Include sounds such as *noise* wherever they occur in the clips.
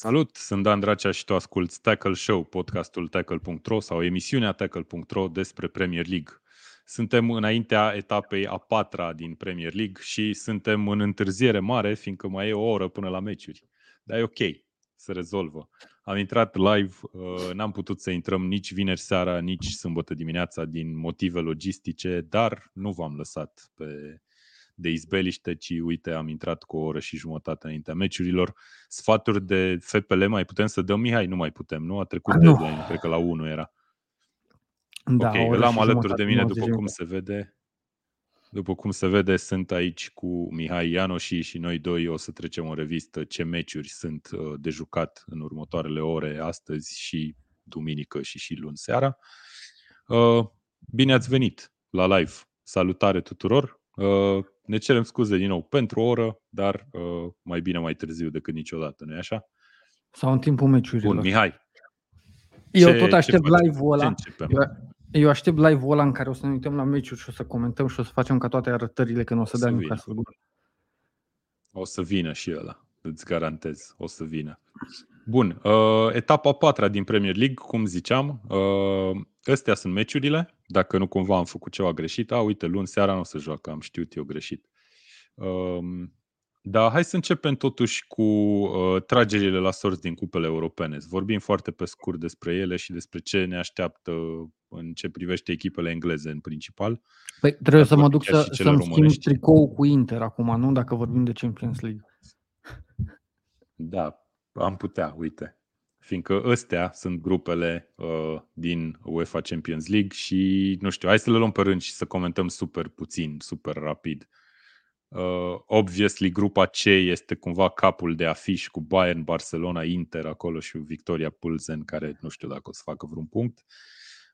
Salut, sunt Dan Dracea și tu asculti Tackle Show, podcastul Tackle.ro sau emisiunea Tackle.ro despre Premier League. Suntem înaintea etapei a patra din Premier League și suntem în întârziere mare, fiindcă mai e o oră până la meciuri. Dar e ok, se rezolvă. Am intrat live, uh, n-am putut să intrăm nici vineri seara, nici sâmbătă dimineața din motive logistice, dar nu v-am lăsat pe de izbeliște, ci uite, am intrat cu o oră și jumătate înaintea meciurilor. Sfaturi de FPL mai putem să dăm, Mihai? Nu mai putem, nu? A trecut de deadline, cred că la 1 era. Da, ok, îl am alături de mine, după cum se vede. După cum se vede, sunt aici cu Mihai Ianoși și noi doi o să trecem în revistă ce meciuri sunt uh, de jucat în următoarele ore, astăzi și duminică și și luni seara. Uh, bine ați venit la live! Salutare tuturor! Uh, ne cerem scuze din nou pentru o oră, dar mai bine mai târziu decât niciodată, nu-i așa? Sau în timpul meciurilor. Bun, Mihai. Eu ce, tot aștept live-ul ăla. Eu, eu aștept live-ul ăla în care o să ne uităm la meciuri și o să comentăm și o să facem ca toate arătările când o să, o să dea Newcastle O să vină și ăla, îți garantez, o să vină. Bun, uh, etapa patra din Premier League, cum ziceam, uh, astea sunt meciurile, dacă nu cumva am făcut ceva greșit. A, uite, luni seara nu o să joacă, am știut eu greșit. Uh, dar hai să începem totuși cu uh, tragerile la sorți din cupele europene. Vorbim foarte pe scurt despre ele și despre ce ne așteaptă în ce privește echipele engleze în principal. Păi trebuie să mă duc să, să-mi schimb tricou cu Inter acum, nu? Dacă vorbim de Champions League. Da, am putea, uite. Fiindcă ăstea sunt grupele uh, din UEFA Champions League și, nu știu, hai să le luăm pe rând și să comentăm super puțin, super rapid. Uh, obviously, grupa C este cumva capul de afiș cu Bayern, Barcelona, Inter acolo și Victoria Pulsen, care nu știu dacă o să facă vreun punct.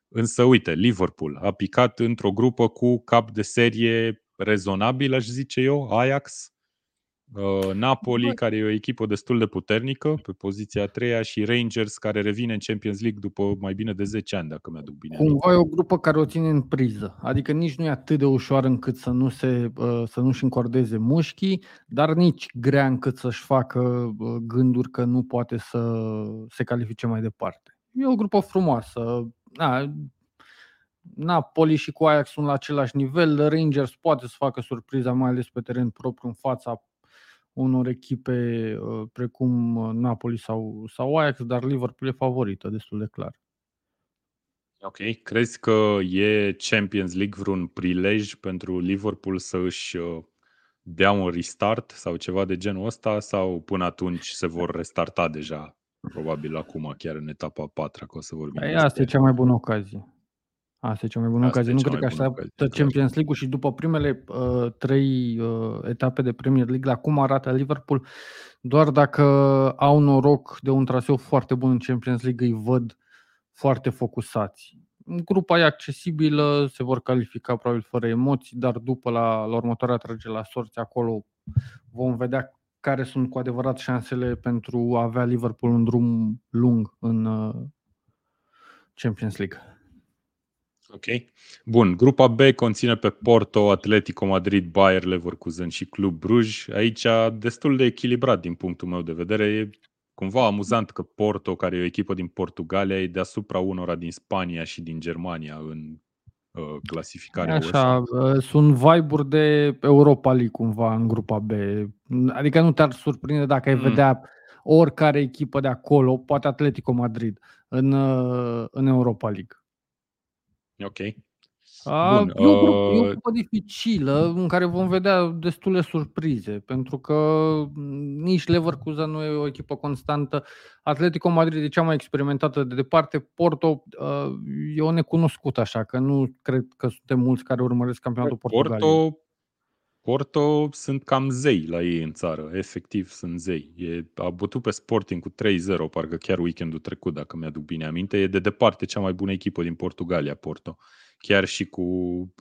Însă, uite, Liverpool a picat într-o grupă cu cap de serie rezonabil, aș zice eu, Ajax, Uh, Napoli, Bă. care e o echipă destul de puternică, pe poziția a treia, și Rangers, care revine în Champions League după mai bine de 10 ani, dacă mi-aduc bine. Cumva e o grupă care o ține în priză. Adică nici nu e atât de ușoară încât să, nu se, uh, să nu-și încordeze mușchii, dar nici grea încât să-și facă uh, gânduri că nu poate să se califice mai departe. E o grupă frumoasă. Na, Napoli și cu Ajax sunt la același nivel, Rangers poate să facă surpriza, mai ales pe teren propriu în fața unor echipe uh, precum uh, Napoli sau, sau Ajax, dar Liverpool e favorită destul de clar. Ok. Crezi că e Champions League vreun prilej pentru Liverpool să își uh, dea un restart sau ceva de genul ăsta sau până atunci se vor restarta deja, probabil acum, chiar în etapa a patra, că o să vorbim. Păi asta e cea mai bună ocazie. Asta e cea mai bună Asta ocazie. Nu cred că așteaptă Champions League-ul și după primele uh, trei uh, etape de Premier League, la cum arată Liverpool, doar dacă au noroc de un traseu foarte bun în Champions League, îi văd foarte focusați. Grupa e accesibilă, se vor califica probabil fără emoții, dar după la, la următoarea tragere la sorți acolo vom vedea care sunt cu adevărat șansele pentru a avea Liverpool un drum lung în uh, Champions League. Ok. Bun. Grupa B conține pe Porto, Atletico Madrid, Bayer Leverkusen și Club Bruj. Aici destul de echilibrat din punctul meu de vedere. E cumva amuzant că Porto, care e o echipă din Portugalia, e deasupra unora din Spania și din Germania în uh, clasificarea Așa, uh, sunt vibe-uri de Europa League cumva în grupa B. Adică nu te-ar surprinde dacă ai mm. vedea oricare echipă de acolo, poate Atletico Madrid, în, uh, în Europa League. Ok. A, Bun, e, o grupă, uh... e o grupă dificilă în care vom vedea destule surprize, pentru că nici Leverkusen nu e o echipă constantă. Atletico Madrid e cea mai experimentată de departe. Porto uh, e o necunoscută așa, că nu cred că suntem mulți care urmăresc campionatul Portugaliei. Porto, Porto sunt cam zei la ei în țară, efectiv sunt zei. E, a bătut pe Sporting cu 3-0, parcă chiar weekendul trecut, dacă mi-aduc bine aminte. E de departe cea mai bună echipă din Portugalia, Porto. Chiar și cu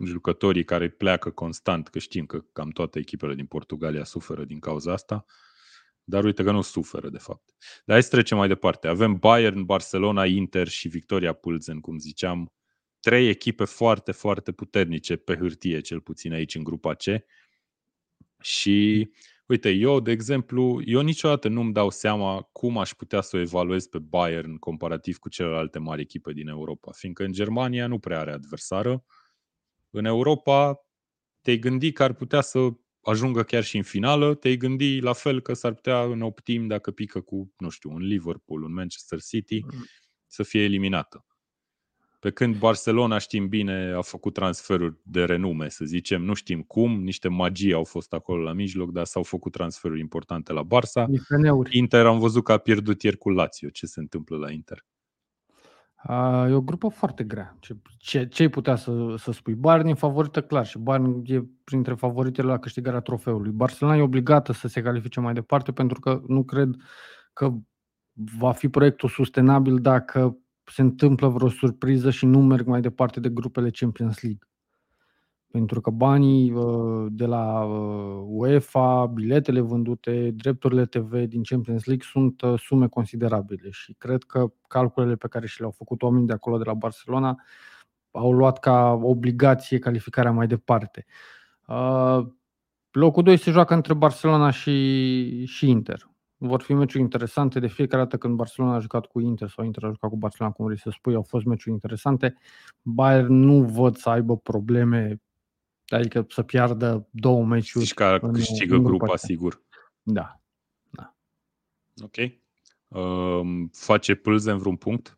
jucătorii care pleacă constant, că știm că cam toate echipele din Portugalia suferă din cauza asta. Dar uite că nu suferă, de fapt. Dar hai să trecem mai departe. Avem Bayern, Barcelona, Inter și Victoria Pulzen, cum ziceam. Trei echipe foarte, foarte puternice pe hârtie, cel puțin aici în grupa C și Uite, eu, de exemplu, eu niciodată nu-mi dau seama cum aș putea să o evaluez pe Bayern comparativ cu celelalte mari echipe din Europa, fiindcă în Germania nu prea are adversară. În Europa te-ai gândi că ar putea să ajungă chiar și în finală, te-ai gândi la fel că s-ar putea în optim, dacă pică cu, nu știu, un Liverpool, un Manchester City, mm. să fie eliminată. Pe când Barcelona, știm bine, a făcut transferuri de renume, să zicem, nu știm cum, niște magii au fost acolo la mijloc, dar s-au făcut transferuri importante la Barça. Inter am văzut că a pierdut ieri cu Lazio. Ce se întâmplă la Inter? E o grupă foarte grea. Ce, ce, ce putea să, să spui? Bayern e favorită clar și Bayern e printre favoritele la câștigarea trofeului. Barcelona e obligată să se califice mai departe pentru că nu cred că va fi proiectul sustenabil dacă se întâmplă vreo surpriză și nu merg mai departe de grupele Champions League. Pentru că banii uh, de la uh, UEFA, biletele vândute, drepturile TV din Champions League sunt uh, sume considerabile și cred că calculele pe care și le-au făcut oamenii de acolo, de la Barcelona, au luat ca obligație calificarea mai departe. Locul 2 se joacă între Barcelona și, și Inter. Vor fi meciuri interesante. De fiecare dată când Barcelona a jucat cu Inter sau Inter a jucat cu Barcelona, cum vrei să spui, au fost meciuri interesante. Bayern nu văd să aibă probleme, adică să piardă două meciuri. Zici că câștigă în grupa, sigur. Da. da. Ok. Uh, face pâlze în vreun punct?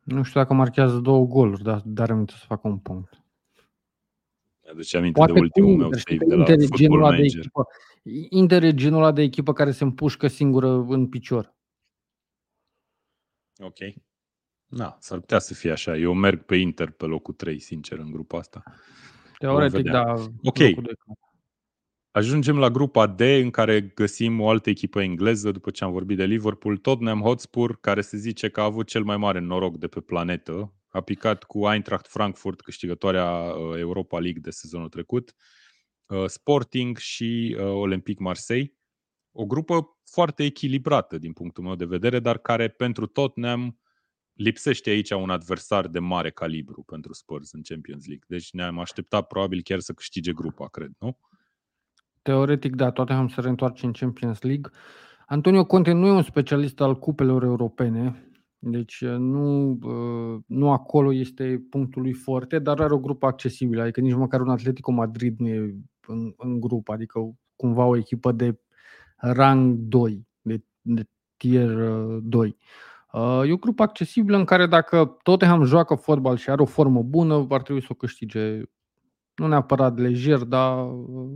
Nu știu dacă marchează două goluri, dar dar să facă un punct. Mi-aduce aminte Poate de ultimul meu save de la Football Manager. De echipă, Inter e genul ăla de echipă care se împușcă singură în picior. Ok. Na, s-ar putea să fie așa. Eu merg pe Inter pe locul 3, sincer, în grupa asta. Teoretic, da. Ok. Ajungem la grupa D, în care găsim o altă echipă engleză, după ce am vorbit de Liverpool, Tottenham Hotspur, care se zice că a avut cel mai mare noroc de pe planetă. A picat cu Eintracht Frankfurt, câștigătoarea uh, Europa League de sezonul trecut. Uh, Sporting și uh, Olympique Marseille. O grupă foarte echilibrată din punctul meu de vedere, dar care pentru Tottenham lipsește aici un adversar de mare calibru pentru Spurs în Champions League. Deci ne-am așteptat probabil chiar să câștige grupa, cred, nu? Teoretic, da, Tottenham se reîntoarce în Champions League. Antonio Conte nu e un specialist al cupelor europene, deci nu, nu acolo este punctul lui forte, dar are o grupă accesibilă, adică nici măcar un Atletico Madrid nu e în, în grup, adică cumva o echipă de rang 2, de, de tier 2. Uh, e o grupă accesibilă în care dacă Tottenham joacă fotbal și are o formă bună, ar trebui să o câștige nu neapărat lejer, dar uh,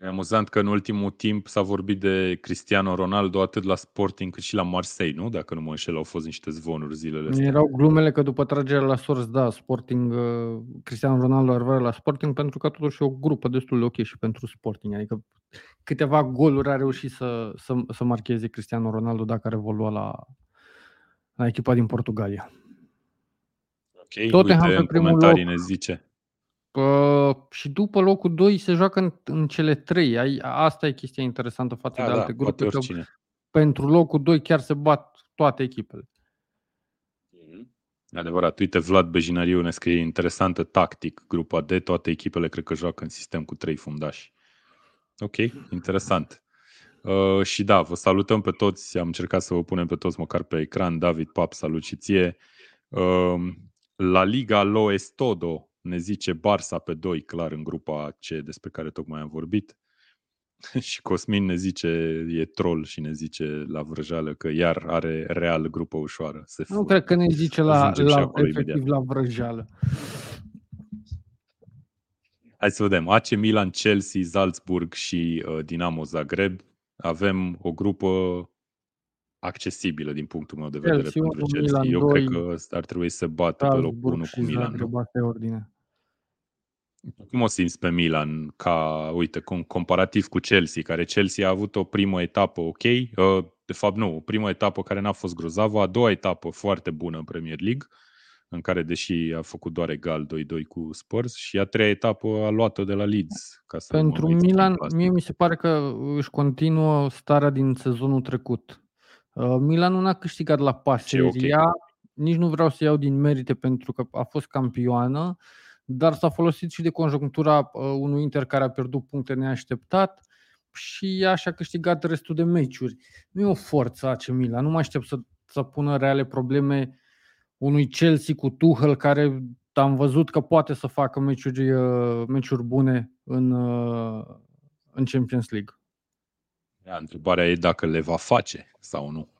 E amuzant că în ultimul timp s-a vorbit de Cristiano Ronaldo atât la Sporting cât și la Marseille, nu? Dacă nu mă înșel, au fost niște zvonuri zilele astea. Erau glumele că după tragerea la sorți, da, Sporting, uh, Cristiano Ronaldo ar vrea la Sporting pentru că totuși e o grupă destul de ok și pentru Sporting. Adică câteva goluri a reușit să, să, să marcheze Cristiano Ronaldo dacă are evolua la, la echipa din Portugalia. Ok, Tottenham uite, în comentarii loc. ne zice și după locul 2 se joacă în, în cele 3. Ai, asta e chestia interesantă față da, de alte da, grupe. Că pentru locul 2 chiar se bat toate echipele. Mm-hmm. Adevărat. Uite, Vlad Bejinariu ne scrie interesantă tactic grupa D. Toate echipele cred că joacă în sistem cu trei fundași. Ok, interesant. Uh, și da, vă salutăm pe toți. Am încercat să vă punem pe toți măcar pe ecran. David Pap, salut și ție. Uh, la Liga Lo Estodo ne zice Barça pe 2, clar, în grupa C despre care tocmai am vorbit. *laughs* și Cosmin ne zice, e troll și ne zice la vrăjeală că iar are real grupă ușoară. Se nu cred că ne zice la, la efectiv imediat. la vrăjeală. Hai să vedem. AC Milan, Chelsea, Salzburg și uh, Dinamo Zagreb. Avem o grupă accesibilă din punctul meu de vedere Chelsea, pentru Chelsea. Milan, Eu 2, cred că ar trebui să bată Salzburg pe locul 1 cu Milan. ordine. Cum o simți pe Milan ca, uite, comparativ cu Chelsea, care Chelsea a avut o primă etapă ok, uh, de fapt nu, o primă etapă care n-a fost grozavă, a doua etapă foarte bună în Premier League, în care deși a făcut doar egal 2-2 cu Spurs și a treia etapă a luat-o de la Leeds. Ca să Pentru Milan, mie mi se pare că își continuă starea din sezonul trecut. Uh, Milan nu a câștigat la Paseria, okay. nici nu vreau să iau din merite pentru că a fost campioană, dar s-a folosit și de conjunctura uh, unui Inter care a pierdut puncte neașteptat și așa a câștigat restul de meciuri. Nu e o forță AC Milan, nu mă aștept să, să pună reale probleme unui Chelsea cu Tuchel care am văzut că poate să facă meciuri, uh, meciuri bune în, uh, în Champions League. Da, întrebarea e dacă le va face sau nu.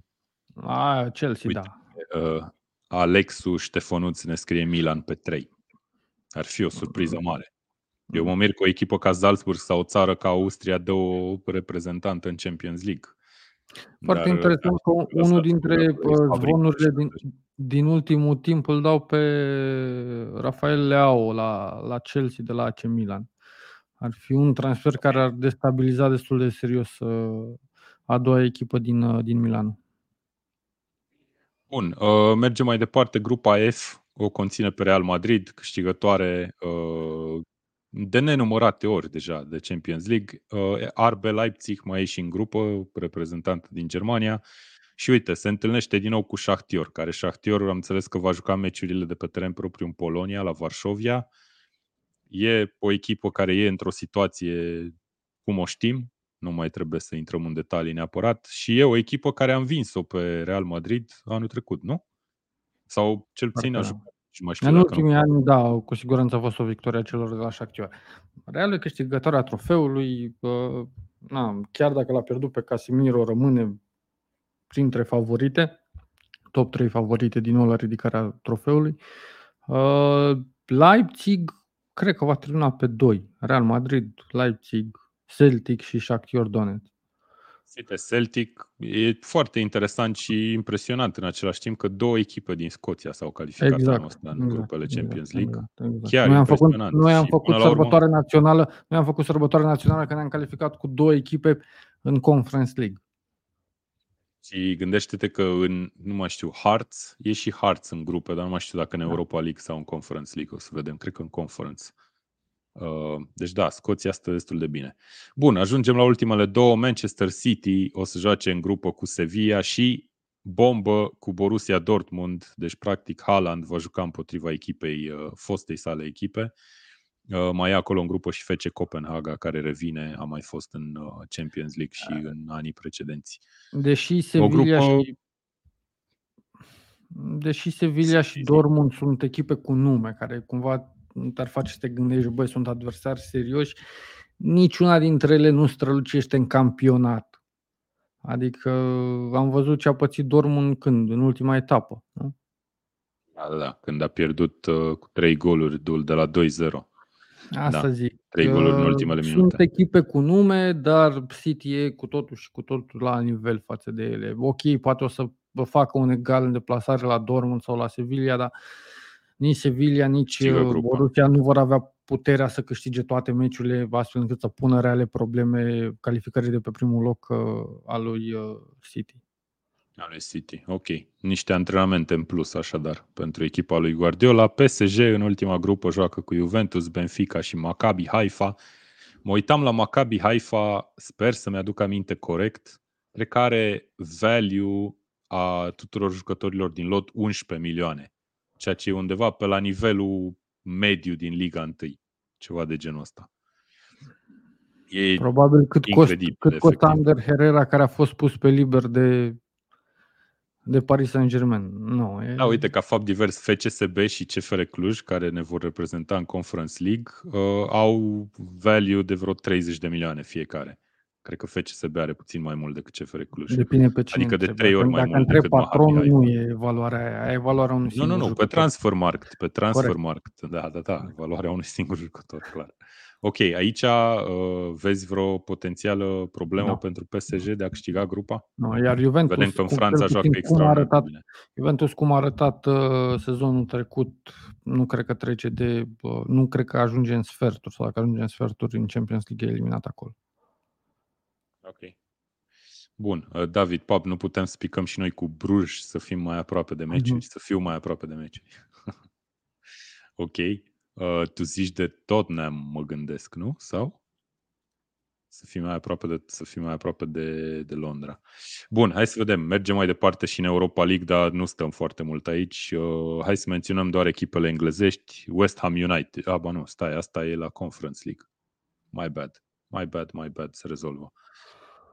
A, Chelsea, Uite, da. Uh, Alexu Ștefănuț ne scrie Milan pe 3. Ar fi o surpriză mare. Eu mă mir cu o echipă ca Salzburg sau o țară ca Austria dă o reprezentantă în Champions League. Foarte Dar, interesant că unul dintre uh, zvonurile din, din ultimul timp îl dau pe Rafael Leao la, la Chelsea de la AC Milan. Ar fi un transfer care ar destabiliza destul de serios uh, a doua echipă din, uh, din Milan. Bun, uh, mergem mai departe. Grupa F o conține pe Real Madrid, câștigătoare uh, de nenumărate ori deja de Champions League. Uh, RB Leipzig mai e și în grupă, reprezentant din Germania. Și uite, se întâlnește din nou cu Shahtior, care Shahtior am înțeles că va juca meciurile de pe teren propriu în Polonia, la Varșovia. E o echipă care e într-o situație cum o știm, nu mai trebuie să intrăm în detalii neapărat, și e o echipă care a învins-o pe Real Madrid anul trecut, nu? Sau cel puțin a jucat. Și mai știu în ultimii nu... ani, da, cu siguranță a fost o victorie a celor de la Shakhtar. Real e câștigătoarea trofeului, uh, na, chiar dacă l-a pierdut pe Casimiro, rămâne printre favorite, top 3 favorite din nou la ridicarea trofeului. Uh, Leipzig, cred că va termina pe 2. Real Madrid, Leipzig, Celtic și Shakhtar Donetsk. Uite, Celtic e foarte interesant și impresionant în același timp că două echipe din Scoția s-au calificat exact, anul ăsta în exact, grupele exact, Champions League. Exact, exact. Chiar noi am făcut, noi am făcut sărbătoare urmă... națională, noi am făcut sărbătoare națională că ne-am calificat cu două echipe în Conference League. Și gândește-te că în, nu mai știu, Hearts, e și Hearts în grupe, dar nu mai știu dacă în da. Europa League sau în Conference League, o să vedem, cred că în Conference. Uh, deci da, Scoția stă destul de bine. Bun, ajungem la ultimele două. Manchester City o să joace în grupă cu Sevilla și bombă cu Borussia Dortmund. Deci practic Haaland va juca împotriva echipei, uh, fostei sale echipe. Uh, mai e acolo în grupă și FC Copenhaga, care revine, a mai fost în Champions League și în anii precedenți. Deși Sevilla grupă... și Deși Sevilla și Dortmund sunt echipe cu nume, care cumva te-ar face să te gândești, băi, sunt adversari serioși, niciuna dintre ele nu strălucește în campionat. Adică am văzut ce a pățit Dortmund când, în ultima etapă. Nu? Da, da, când a pierdut uh, cu trei goluri dul de la 2-0. Asta da, zic. Trei goluri în ultimele sunt minute. Sunt echipe cu nume, dar City e cu totul și cu totul la nivel față de ele. Ok, poate o să facă un egal în deplasare la Dortmund sau la Sevilla, dar nici Sevilla, nici uh, Borussia nu vor avea puterea să câștige toate meciurile astfel încât să pună reale probleme calificării de pe primul loc uh, al lui uh, City. Al lui City, ok. Niște antrenamente în plus, așadar, pentru echipa lui Guardiola. PSG în ultima grupă joacă cu Juventus, Benfica și Maccabi Haifa. Mă uitam la Maccabi Haifa, sper să-mi aduc aminte corect, pe care value a tuturor jucătorilor din lot 11 milioane ceea ce e undeva pe la nivelul mediu din Liga 1, ceva de genul ăsta. E Probabil cât costă, cât costă Ander Herrera care a fost pus pe liber de, de Paris Saint-Germain. Nu, e... Da, uite, ca fapt divers, FCSB și CFR Cluj, care ne vor reprezenta în Conference League, uh, au value de vreo 30 de milioane fiecare. Cred că FCSB are puțin mai mult decât CFR Cluj. Depinde pe cine Adică de trei ori mai mult decât patron, nu e valoarea aia, e valoarea unui singur Nu, nu, nu, pe transfer market, pe transfer market. Da, da, da, valoarea unui singur jucător, clar. Ok, aici uh, vezi vreo potențială problemă no. pentru PSG de a câștiga grupa? No, iar Juventus, Vedem că în Franța joacă extra arătat, bine. Juventus cum a arătat uh, sezonul trecut, nu cred că trece de, uh, nu cred că ajunge în sferturi sau dacă ajunge în sferturi în Champions League e eliminat acolo. Ok. Bun. Uh, David, Pap, nu putem să picăm și noi cu Bruj să fim mai aproape de meciuri, uh-huh. să fiu mai aproape de meciuri. *laughs* ok. Uh, tu zici de Tottenham, mă gândesc, nu? Sau? să fii mai aproape de, să fii mai aproape de, de Londra. Bun, hai să vedem. Mergem mai departe și în Europa League, dar nu stăm foarte mult aici. Uh, hai să menționăm doar echipele englezești. West Ham United. Ah, ba nu, stai, asta e la Conference League. My bad. My bad, my bad, se rezolvă.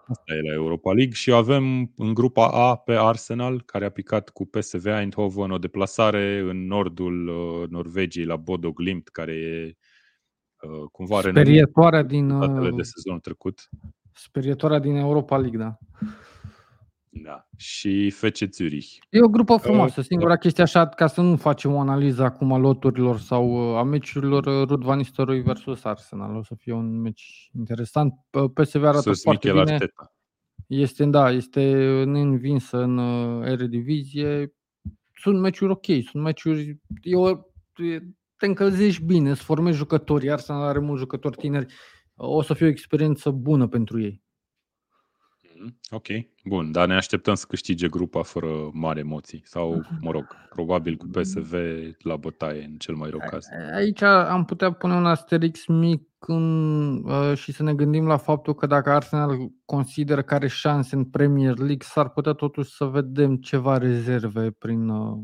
Asta e la Europa League și avem în grupa A pe Arsenal, care a picat cu PSV Eindhoven o deplasare în nordul uh, Norvegiei la Bodo Glimt, care e uh, cumva Sperietoarea din uh, de sezonul trecut. Sperietoarea din Europa League, da. Da. Și FC Zurich. E o grupă frumoasă. Singura chestie așa, ca să nu facem o analiză acum a loturilor sau a meciurilor, Rud Van Nistelrooy versus Arsenal. O să fie un meci interesant. PSV arată Sus foarte Michel bine. Arteta. Este, da, este neînvinsă în Eredivisie. Sunt meciuri ok, sunt meciuri... Eu, te încălzești bine, îți formezi jucători. Arsenal are mulți jucători tineri. O să fie o experiență bună pentru ei. Mhm. Ok, bun, dar ne așteptăm să câștige grupa fără mari emoții sau, mă rog, probabil cu PSV la bătaie în cel mai rău caz. Aici am putea pune un asterix mic în, uh, și să ne gândim la faptul că dacă Arsenal consideră că are șanse în Premier League, s-ar putea totuși să vedem ceva rezerve prin, uh,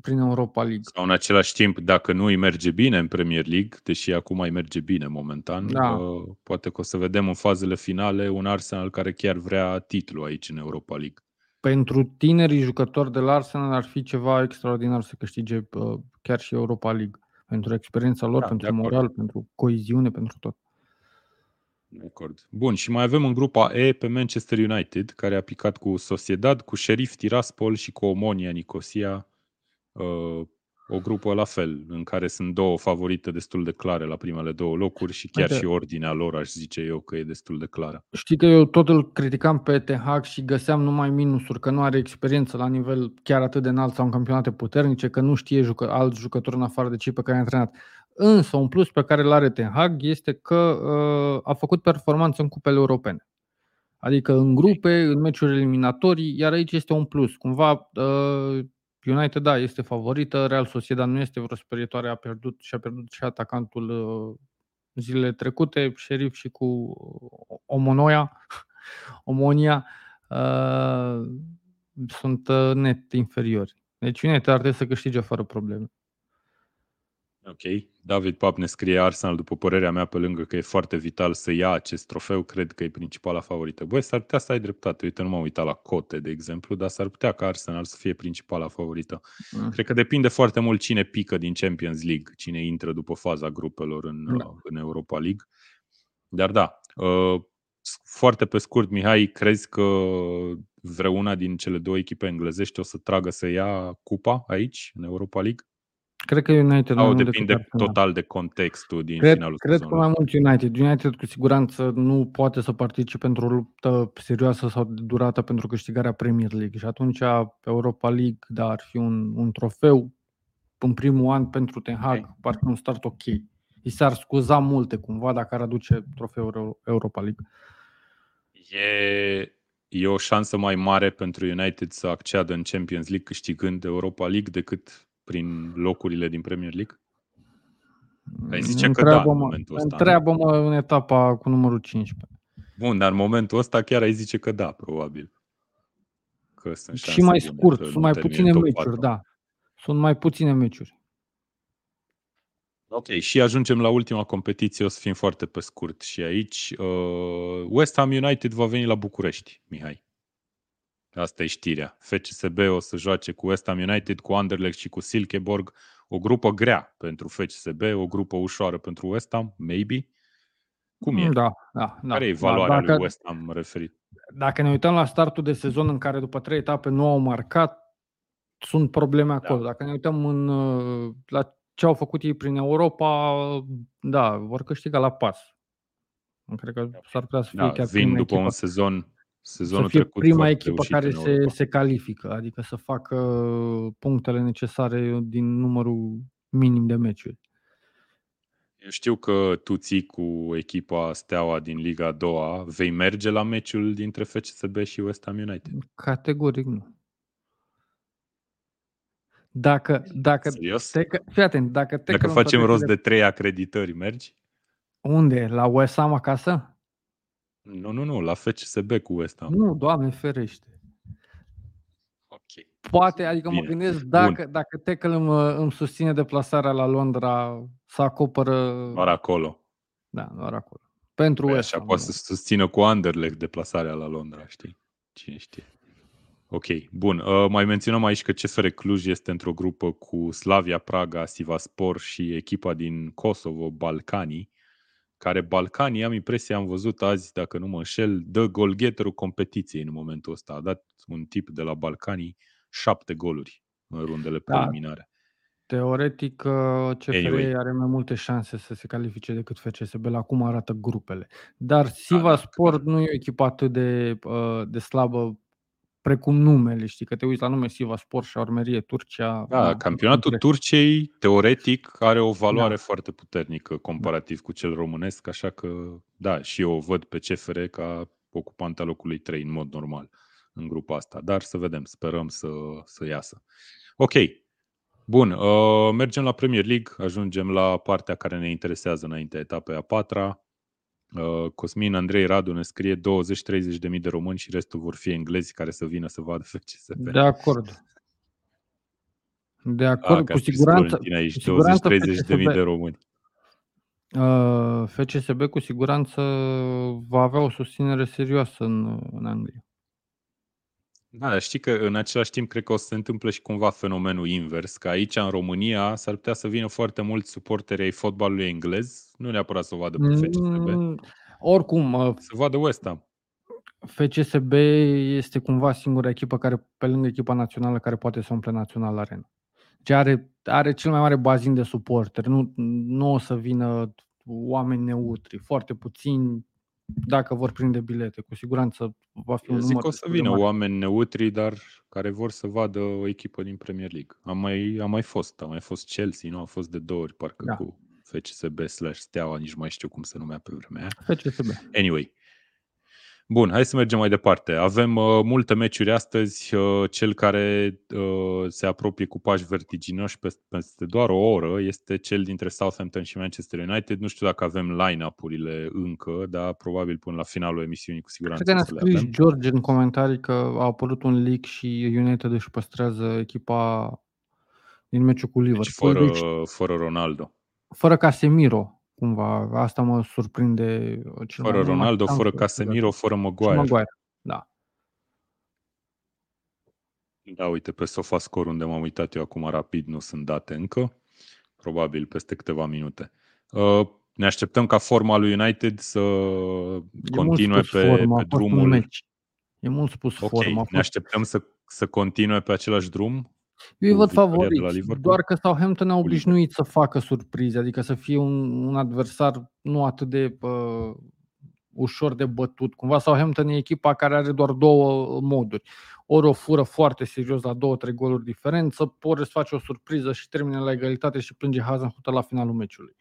prin Europa League. Sau în același timp, dacă nu îi merge bine în Premier League, deși acum îi merge bine momentan, da. uh, poate că o să vedem în fazele finale un Arsenal care chiar vrea titlu aici în Europa League. Pentru tinerii jucători de la Arsenal ar fi ceva extraordinar să câștige uh, chiar și Europa League. Pentru experiența lor, da, pentru moral, pentru coeziune, pentru tot. De acord. Bun, și mai avem în grupa E pe Manchester United, care a picat cu Sociedad, cu Sheriff Tiraspol și cu Omonia Nicosia uh, o grupă la fel, în care sunt două favorite destul de clare la primele două locuri și chiar Uite, și ordinea lor aș zice eu că e destul de clară. Știi că eu tot îl criticam pe Ten și găseam numai minusuri, că nu are experiență la nivel chiar atât de înalt sau în campionate puternice, că nu știe jucă, alți jucători în afară de cei pe care i-a antrenat. Însă un plus pe care îl are Ten Hag este că uh, a făcut performanță în cupele europene. Adică în grupe, în meciuri eliminatorii, iar aici este un plus. Cumva uh, United, da, este favorită, Real Sociedad nu este vreo sperietoare, a pierdut și a pierdut și atacantul uh, zilele trecute, Sheriff și cu Omonoia, *laughs* Omonia, uh, sunt uh, net inferiori. Deci United ar trebui să câștige fără probleme. Ok. David Pap ne scrie Arsenal, după părerea mea, pe lângă că e foarte vital să ia acest trofeu, cred că e principala favorită. Băi, s-ar putea să ai dreptate. Uite, nu m-am uitat la cote, de exemplu, dar s-ar putea ca Arsenal să fie principala favorită. Mm. Cred că depinde foarte mult cine pică din Champions League, cine intră după faza grupelor în, da. în Europa League. Dar da, uh, foarte pe scurt, Mihai, crezi că vreuna din cele două echipe englezești o să tragă să ia cupa aici, în Europa League? Cred că United Sau depinde total de contextul din cred, finalul Cred că mai mult United. United cu siguranță nu poate să participe pentru o luptă serioasă sau de durată pentru câștigarea Premier League. Și atunci Europa League, da, ar fi un, un trofeu în primul an pentru Ten Hag, okay. parcă un start ok. I s-ar scuza multe cumva dacă ar aduce trofeul Europa League. E, e o șansă mai mare pentru United să acceadă în Champions League câștigând Europa League decât prin locurile din Premier League? Ai zice că da în momentul ăsta. Întreabă-mă în etapa cu numărul 15. Bun, dar în momentul ăsta chiar ai zice că da, probabil. Că sunt și mai scurt, sunt mai puține meciuri, 4. da. Sunt mai puține meciuri. Ok, și ajungem la ultima competiție, o să fim foarte pe scurt și aici. Uh, West Ham United va veni la București, Mihai. Asta e știrea. FCSB o să joace cu West Ham United, cu Anderlecht și cu Silkeborg. O grupă grea pentru FCSB, o grupă ușoară pentru West Ham, maybe. Cum e? Da, da. da. Care e valoarea dacă, lui West Ham referit? Dacă ne uităm la startul de sezon în care după trei etape nu au marcat, sunt probleme da. acolo. Da. Dacă ne uităm în, uh, la ce au făcut ei prin Europa, da, vor câștiga la pas. Cred că s-ar putea să fie da, chiar vin după echipă. un sezon Sezonul să fie trecut prima echipă care se, se califică, adică să facă punctele necesare din numărul minim de meciuri. Eu știu că tu ții cu echipa Steaua din Liga a doua. Vei merge la meciul dintre FCSB și West Ham United? Categoric nu. Dacă, dacă Serios? te, fii atent, dacă, te dacă facem rost de trei acreditări, mergi? Unde? La West Ham acasă? Nu, nu, nu, la FCSB cu West Ham. Nu, Doamne ferește. Ok. Poate, adică Bine. mă gândesc dacă, dacă Tackle îmi, îmi susține deplasarea la Londra să acoperă... Doar acolo. Da, doar acolo. Pentru păi West Ham. Așa poate să susțină cu Anderlecht deplasarea la Londra, știi? Cine știe. Ok, bun. Uh, mai menționăm aici că CFR Cluj este într-o grupă cu Slavia Praga, Sivaspor și echipa din Kosovo, Balcanii, care Balcanii, am impresia, am văzut azi, dacă nu mă înșel, dă golgheterul competiției în momentul ăsta. A dat un tip de la Balcanii șapte goluri în rundele da. preliminare. Teoretic, uh, CFR anyway. are mai multe șanse să se califice decât FCSB la cum arată grupele. Dar Siva da, Sport nu e o echipă atât de, uh, de slabă precum numele, știi, că te uiți la nume Siva Sport și Armerie Turcia. Da, da campionatul Turciei, teoretic, are o valoare da. foarte puternică comparativ da. cu cel românesc, așa că, da, și eu o văd pe CFR ca ocupanta locului 3 în mod normal în grupa asta. Dar să vedem, sperăm să, să iasă. Ok, bun, uh, mergem la Premier League, ajungem la partea care ne interesează înainte etapei a patra. Uh, Cosmin Andrei Radu ne scrie 20-30 de mii de români și restul vor fi englezi care să vină să vadă *laughs* FCSB. De acord. De acord, A, cu siguranță. Aici, cu siguranță 20-30 de mii de români. Uh, FCSB cu siguranță va avea o susținere serioasă în, în Anglia. Da, dar știi că în același timp cred că o să se întâmple și cumva fenomenul invers, că aici în România s-ar putea să vină foarte mulți suporteri ai fotbalului englez, nu neapărat să o vadă pe FCSB. Mm, oricum, să vadă West Ham. FCSB este cumva singura echipă care, pe lângă echipa națională, care poate să umple național arena. Ce are, are cel mai mare bazin de suporteri. Nu, nu o să vină oameni neutri, foarte puțini dacă vor prinde bilete. Cu siguranță va fi Eu un zic număr. o să vină mare. oameni neutri, dar care vor să vadă o echipă din Premier League. Am mai, am mai fost, am mai fost Chelsea, nu? A fost de două ori, parcă da. cu FCSB slash Steaua, nici mai știu cum se numea pe vremea aia. FCSB. Anyway, Bun, hai să mergem mai departe. Avem uh, multe meciuri astăzi. Uh, cel care uh, se apropie cu pași vertiginoși peste, peste doar o oră este cel dintre Southampton și Manchester United. Nu știu dacă avem line-up-urile încă, dar probabil până la finalul emisiunii cu siguranță Cred că ne-a scris avem. George în comentarii că a apărut un leak și United își păstrează echipa din meciul cu Liverpool. Deci fără, deci, fără Ronaldo. Fără Casemiro cumva. Asta mă surprinde uh, cel Fără mai Ronaldo, mai fără Casemiro, fără Maguire. Maguire. Da. Da, uite, pe SofaScore unde m-am uitat eu acum rapid, nu sunt date încă. Probabil peste câteva minute. Uh, ne așteptăm ca forma lui United să e continue pe, forma, pe drumul. E mult spus okay. forma. Ne așteptăm să, să continue pe același drum eu îi văd favoriți, doar că Southampton a obișnuit să facă surprize, adică să fie un, un adversar nu atât de uh, ușor de bătut. Cumva Southampton e echipa care are doar două moduri. Ori o fură foarte serios la două, trei goluri diferență, ori îți face o surpriză și termină la egalitate și plânge Hazenhut la finalul meciului.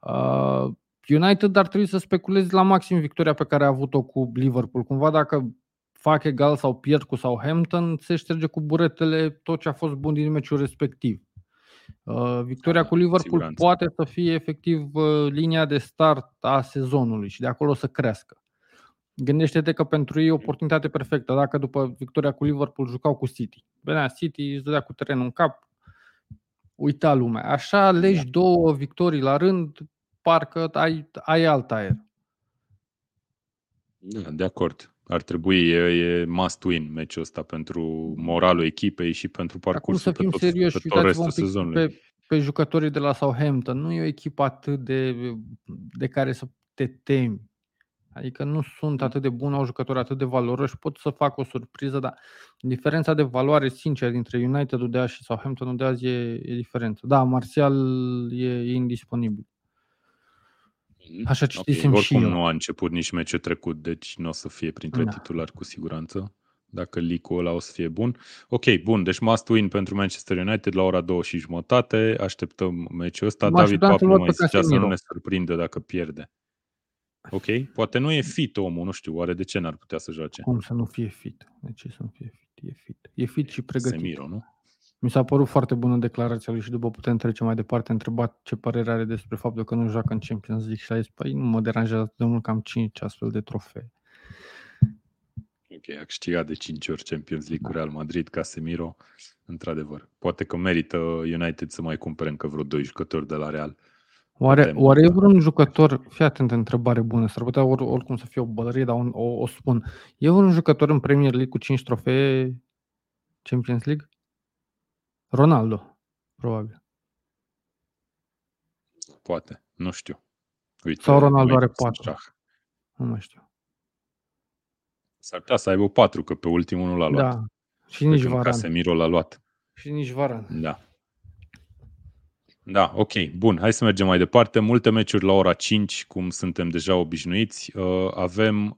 Uh, United ar trebui să speculezi la maxim victoria pe care a avut-o cu Liverpool. Cumva dacă fac egal sau pierd cu Southampton, se șterge cu buretele tot ce a fost bun din meciul respectiv. Uh, victoria da, cu Liverpool siguranță. poate să fie efectiv uh, linia de start a sezonului și de acolo să crească. Gândește-te că pentru ei e o oportunitate perfectă. Dacă după victoria cu Liverpool jucau cu City. Venea City, îți dădea cu terenul în cap, uita lumea. Așa legi da. două victorii la rând, parcă ai, ai alt aer. Da, de acord ar trebui, e, e must win meciul ăsta pentru moralul echipei și pentru parcursul Acum să fim pe tot, serioși, pe tot restul sezonului. Pe, pe jucătorii de la Southampton, nu e o echipă atât de, de care să te temi. Adică nu sunt atât de buni, au jucători atât de valoroși, pot să facă o surpriză, dar diferența de valoare, sincer, dintre United-ul de azi și Southampton-ul de azi e, e diferență. Da, Martial e, e indisponibil. Mhm. Așa citisem okay. și Oricum eu. nu a început nici meciul trecut, deci nu o să fie printre da. titulari cu siguranță. Dacă licul ăla o să fie bun. Ok, bun, deci must win pentru Manchester United la ora 2 și jumătate. Așteptăm meciul ăsta. M-aș David Papu mai zicea să nu ne surprinde dacă pierde. Ok, poate nu e fit omul, nu știu, oare de ce n-ar putea să joace? Cum să nu fie fit? De ce să nu fie fit? E fit. E fit și pregătit. Semiro, nu? Mi s-a părut foarte bună declarația lui și după putem trece mai departe. Întrebat ce părere are despre faptul că nu joacă în Champions League și a zis, păi nu mă deranjează atât de mult că am 5 astfel de trofee. Ok, a câștigat de 5 ori Champions League cu Real Madrid, Casemiro, într-adevăr. Poate că merită United să mai cumpere încă vreo doi jucători de la Real. Oare, oare e vreun jucător, fii atent, întrebare bună, s-ar putea or, oricum să fie o bălărie, dar o, o, o spun. E vreun jucător în Premier League cu 5 trofee Champions League? Ronaldo, probabil. Poate, nu știu. Uite, Sau Ronaldo are 4. Nu mai știu. S-ar putea să aibă 4, că pe ultimul nu l-a luat. Da, și nici Varan. Casemiro l-a luat. Și nici Varan. Da. Da, ok, bun, hai să mergem mai departe. Multe meciuri la ora 5, cum suntem deja obișnuiți. Uh, avem uh,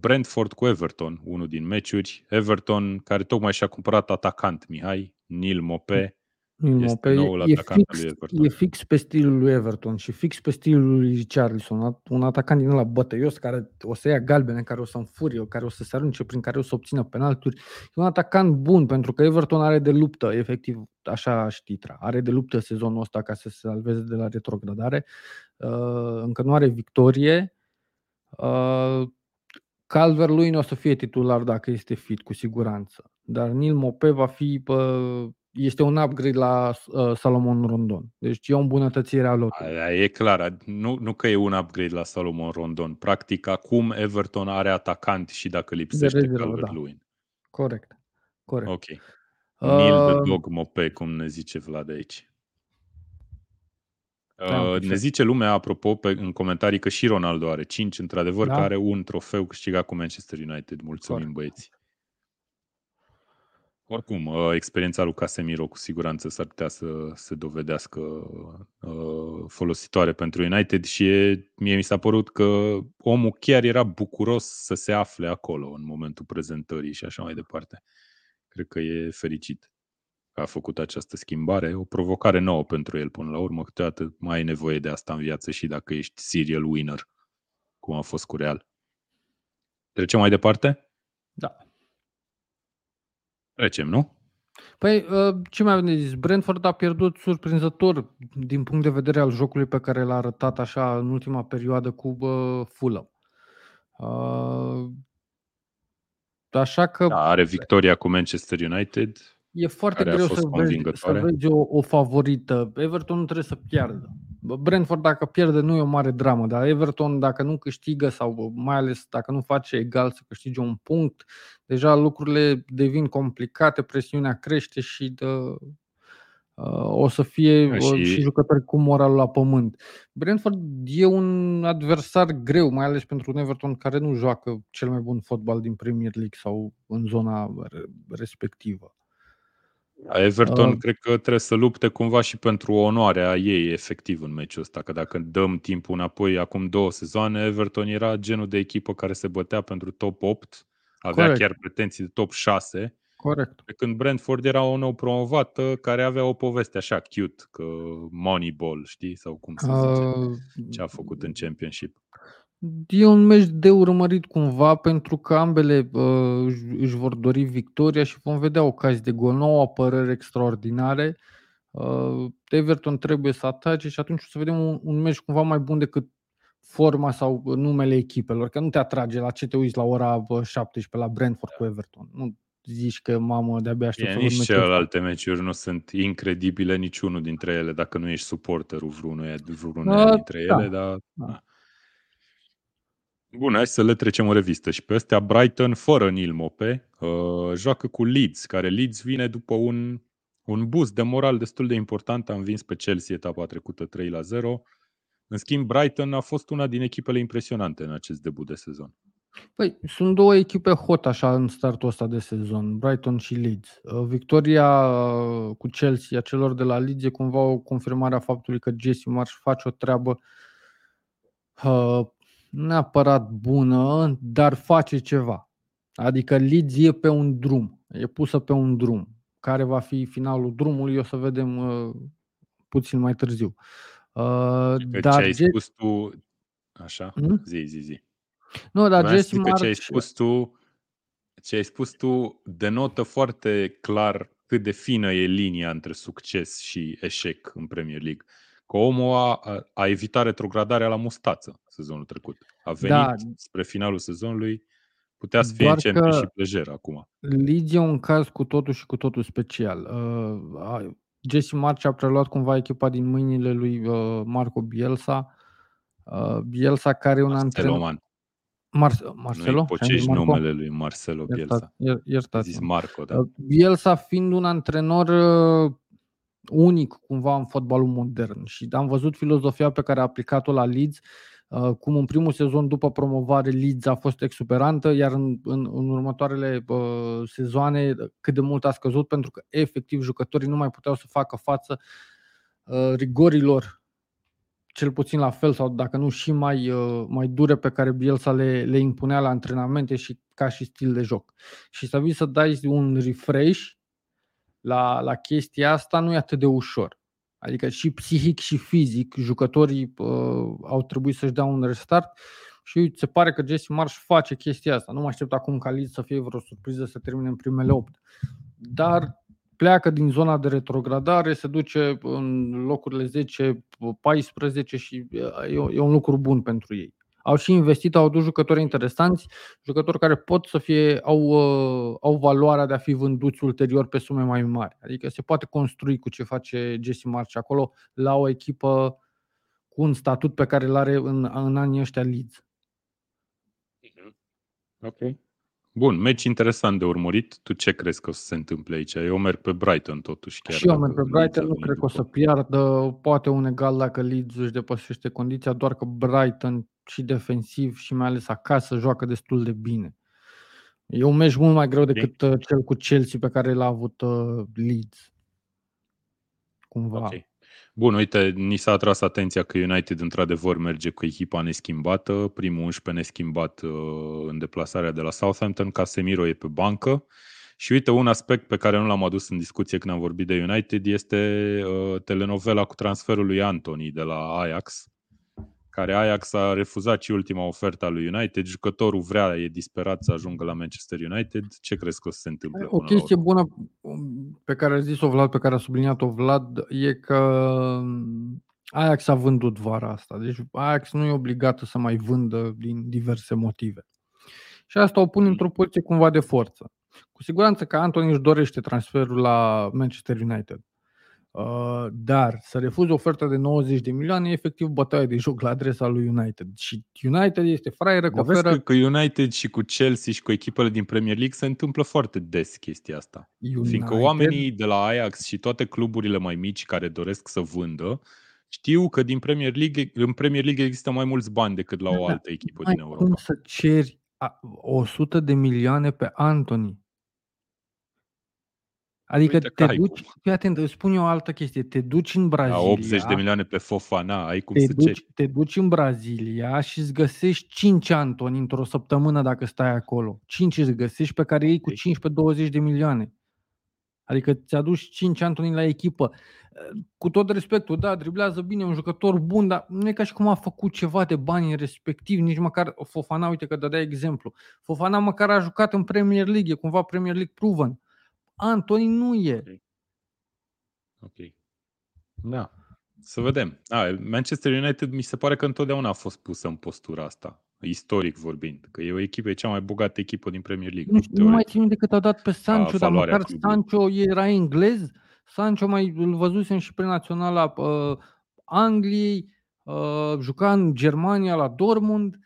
Brentford cu Everton, unul din meciuri. Everton, care tocmai și-a cumpărat atacant, Mihai, Nil Mope. Este noul e, fix, lui Everton. e fix pe stilul lui Everton și fix pe stilul lui Richarlison, un atacant din ăla bătăios care o să ia galbene, care o să înfurie, care o să se arunce, prin care o să obțină penalturi. E un atacant bun pentru că Everton are de luptă, efectiv, așa știtra, are de luptă sezonul ăsta ca să se salveze de la retrogradare. Uh, încă nu are victorie. Uh, Calver lui nu o să fie titular dacă este fit, cu siguranță. Dar Nil Mope va fi este un upgrade la uh, Salomon Rondon. Deci e o îmbunătățire a lotului. Aia e clar. Nu, nu că e un upgrade la Salomon Rondon. Practic, acum Everton are atacant și dacă lipsește Calvert-Lewin. Da. Corect. Corect. Ok. Neil uh, the Dog Mope, cum ne zice Vlad aici. Uh, ne zice lumea, apropo, pe, în comentarii că și Ronaldo are 5, într-adevăr, da. că are un trofeu câștigat cu Manchester United. Mulțumim, Corect. băieți. Oricum, uh, experiența lui Casemiro cu siguranță s-ar putea să se dovedească uh, folositoare pentru United și e, mie mi s-a părut că omul chiar era bucuros să se afle acolo în momentul prezentării și așa mai departe. Cred că e fericit că a făcut această schimbare, o provocare nouă pentru el până la urmă, câteodată mai ai nevoie de asta în viață și dacă ești serial winner, cum a fost cu Real. Trecem mai departe? Da. Trecem, nu? Păi, uh, ce mai avem de zis? Brentford a pierdut surprinzător din punct de vedere al jocului pe care l-a arătat așa în ultima perioadă cu uh, Fulham. Uh, așa că... Da, are victoria cu Manchester United. E foarte greu să vezi, să vezi o, o favorită. Everton nu trebuie să piardă. Brentford dacă pierde nu e o mare dramă, dar Everton dacă nu câștigă sau mai ales dacă nu face egal să câștige un punct, deja lucrurile devin complicate, presiunea crește și de, uh, o să fie și... și jucători cu moralul la pământ. Brentford e un adversar greu, mai ales pentru un Everton care nu joacă cel mai bun fotbal din Premier League sau în zona respectivă. Everton uh, cred că trebuie să lupte cumva și pentru onoarea ei efectiv în meciul ăsta, că dacă dăm timpul înapoi acum două sezoane, Everton era genul de echipă care se bătea pentru top 8, avea Corect. chiar pretenții de top 6. Corect. Pe când Brentford era o nou promovată care avea o poveste așa cute, că Moneyball, știi, sau cum să zice, uh, ce a făcut în Championship. E un meci de urmărit cumva pentru că ambele uh, își vor dori victoria și vom vedea ocazii de gol. Nouă apărări extraordinare. Uh, Everton trebuie să atace și atunci o să vedem un, un meci cumva mai bun decât forma sau numele echipelor. Că nu te atrage la ce te uiți la ora 17 la Brentford cu Everton. Nu zici că mamă, de-abia aștept să Nici celelalte meciuri nu sunt incredibile niciunul dintre ele, dacă nu ești suporterul vreunuia, vreunuia dintre da, ele, dar... Da. Bun, hai să le trecem o revistă. Și pe astea Brighton, fără Neil Mope, uh, joacă cu Leeds, care Leeds vine după un, un boost de moral destul de important. A învins pe Chelsea etapa trecută 3 la 0. În schimb, Brighton a fost una din echipele impresionante în acest debut de sezon. Păi, sunt două echipe hot așa în startul ăsta de sezon, Brighton și Leeds. Uh, victoria uh, cu Chelsea a celor de la Leeds e cumva o confirmare a faptului că Jesse Marsh face o treabă uh, neapărat bună, dar face ceva. Adică Leeds e pe un drum, e pusă pe un drum. Care va fi finalul drumului, o să vedem uh, puțin mai târziu. Uh, că dar ce ai Jet... spus tu, așa, hmm? zi, zi, zi. Nu, dar Jesse March... ce ai spus tu, ce ai spus tu denotă foarte clar cât de fină e linia între succes și eșec în Premier League. Că omul a, a evitat retrogradarea la mustață sezonul trecut. A venit da. spre finalul sezonului, putea să fie Doar în și plejer acum. Leeds e un caz cu totul și cu totul special. Uh, Jesse March a preluat cumva echipa din mâinile lui uh, Marco Bielsa. Uh, Bielsa care e un antrenor... Mar- Marcelo? Nu numele lui Marcelo Bielsa. Iertați, Zis Marco, da. Uh, Bielsa fiind un antrenor uh, unic cumva în fotbalul modern și am văzut filozofia pe care a aplicat-o la Leeds, uh, cum în primul sezon după promovare Leeds a fost exuberantă, iar în, în, în următoarele uh, sezoane cât de mult a scăzut pentru că efectiv jucătorii nu mai puteau să facă față uh, rigorilor cel puțin la fel sau dacă nu și mai, uh, mai dure pe care Bielsa le, le impunea la antrenamente și ca și stil de joc. Și să vii să dai un refresh la, la chestia asta nu e atât de ușor. Adică și psihic și fizic jucătorii uh, au trebuit să-și dea un restart și se pare că Jesse Marsh face chestia asta. Nu mă aștept acum ca Leeds să fie vreo surpriză să termine în primele 8. Dar pleacă din zona de retrogradare, se duce în locurile 10, 14 și e un lucru bun pentru ei. Au și investit, au adus jucători interesanți, jucători care pot să fie, au, au valoarea de a fi vânduți ulterior pe sume mai mari. Adică se poate construi cu ce face Jesse March acolo la o echipă cu un statut pe care îl are în, în anii ăștia Leeds. Ok. Bun, meci interesant de urmărit. Tu ce crezi că o să se întâmple aici? Eu merg pe Brighton totuși. Chiar și eu merg pe Brighton, nu cred că o să piardă. Poate un egal dacă Leeds își depășește condiția, doar că Brighton și defensiv și mai ales acasă joacă destul de bine. E un meci mult mai greu decât okay. Uh, cel cu Chelsea pe care l-a avut uh, Leeds. Cumva. Okay. Bun, uite, ni s-a atras atenția că United într-adevăr merge cu echipa neschimbată, primul 11 neschimbat uh, în deplasarea de la Southampton, Casemiro e pe bancă. Și uite, un aspect pe care nu l-am adus în discuție când am vorbit de United este uh, telenovela cu transferul lui Anthony de la Ajax, care Ajax a refuzat și ultima ofertă a lui United. Jucătorul vrea, e disperat să ajungă la Manchester United. Ce crezi că o să se întâmple? O chestie bună pe care a zis-o Vlad, pe care a subliniat-o Vlad, e că Ajax a vândut vara asta. Deci Ajax nu e obligată să mai vândă din diverse motive. Și asta o pun mm. într-o poziție cumva de forță. Cu siguranță că Anthony își dorește transferul la Manchester United. Uh, dar să refuzi oferta de 90 de milioane e efectiv bătaie de joc la adresa lui United. Și United este fraieră că oferă... Că, că United și cu Chelsea și cu echipele din Premier League se întâmplă foarte des chestia asta. United... Fiindcă oamenii de la Ajax și toate cluburile mai mici care doresc să vândă știu că din Premier League, în Premier League există mai mulți bani decât la o da, altă echipă din Europa. Cum să ceri 100 de milioane pe Anthony? Adică Uite te duci, fii atent, îți spun eu o altă chestie, te duci în Brazilia... La 80 de milioane pe Fofana, ai cum te să duci, ceri. Te duci în Brazilia și îți găsești 5 Antoni într-o săptămână dacă stai acolo. 5 îți găsești pe care iei cu 15-20 de milioane. Adică ți-aduci 5 Antoni la echipă. Cu tot respectul, da, driblează bine, un jucător bun, dar nu e ca și cum a făcut ceva de bani respectiv, nici măcar Fofana, uite că dădea exemplu. Fofana măcar a jucat în Premier League, e cumva Premier League proven. Antoni nu e. Ok. okay. Da. Să vedem. A, Manchester United mi se pare că întotdeauna a fost pusă în postura asta, istoric vorbind, că e o echipă, e cea mai bogată echipă din Premier League. Nu, știu, nu mai țin decât a dat pe Sancho, dar măcar clubului. Sancho era englez, Sancho mai îl văzusem și pre naționala uh, Angliei, uh, juca în Germania la Dortmund,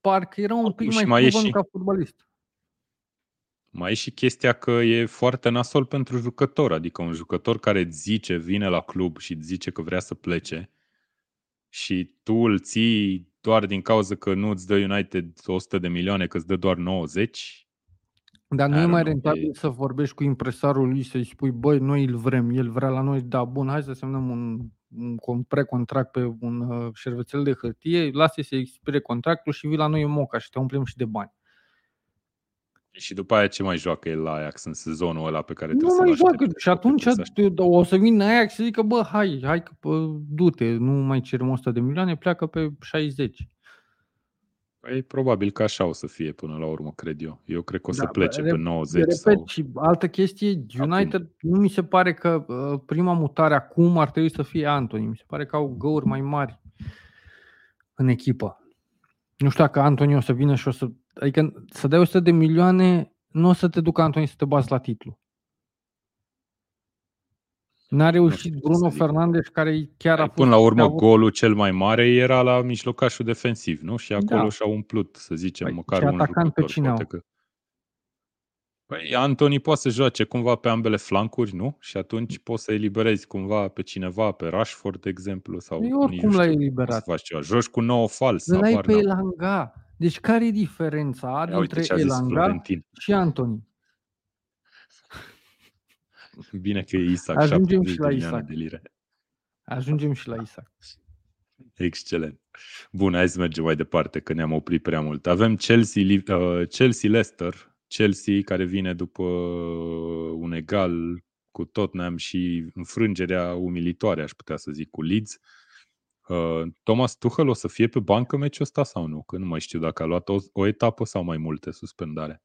parcă era un pic mai, mai și... ca fotbalist. Mai e și chestia că e foarte nasol pentru jucător, adică un jucător care îți zice, vine la club și îți zice că vrea să plece și tu îl ții doar din cauza că nu îți dă United 100 de milioane, că îți dă doar 90. Dar nu e mai rentabil e... să vorbești cu impresarul lui să-i spui, băi, noi îl vrem, el vrea la noi, da, bun, hai să semnăm un, un precontract pe un uh, șervețel de hârtie, lasă să expire contractul și vii la noi în moca și te umplem și de bani. Și după aia ce mai joacă el la Ajax în sezonul ăla pe care nu trebuie mai joacă. Și atunci o să vin Ajax și zică, bă, hai, hai, bă, du-te, nu mai cerem 100 de milioane, pleacă pe 60. Păi probabil că așa o să fie până la urmă, cred eu. Eu cred că o să da, plece pe 90 repet, sau... și altă chestie, United acum. nu mi se pare că uh, prima mutare acum ar trebui să fie Anthony. Mi se pare că au găuri mai mari în echipă. Nu știu dacă Anthony o să vină și o să... Adică să dai 100 de milioane, nu o să te ducă Anthony să te bați la titlu. N-a reușit Bruno Fernandes, care chiar a fost... Până la urmă, avut... golul cel mai mare era la mijlocașul defensiv, nu? Și acolo da. și-a umplut, să zicem, păi, măcar un jucător. pe cine au? Că... Păi Antoni poate să joace cumva pe ambele flancuri, nu? Și atunci poți să eliberezi cumva pe cineva, pe Rashford, de exemplu, sau Eu oricum l-ai eliberat. Să faci ceva. Joci cu nouă fals. Îl ai pe Elanga. Deci care e diferența Ia, dintre Elanga și Antoni? Bine că e Isaac. Ajungem și la Isaac. De lire. Ajungem și la Isaac. Excelent. Bun, hai să mergem mai departe, că ne-am oprit prea mult. Avem Chelsea, uh, Chelsea Leicester. Chelsea care vine după un egal cu Tottenham și înfrângerea umilitoare, aș putea să zic, cu Leeds. Uh, Thomas Tuchel o să fie pe bancă meciul ăsta sau nu? Că nu mai știu dacă a luat o, o etapă sau mai multe suspendare.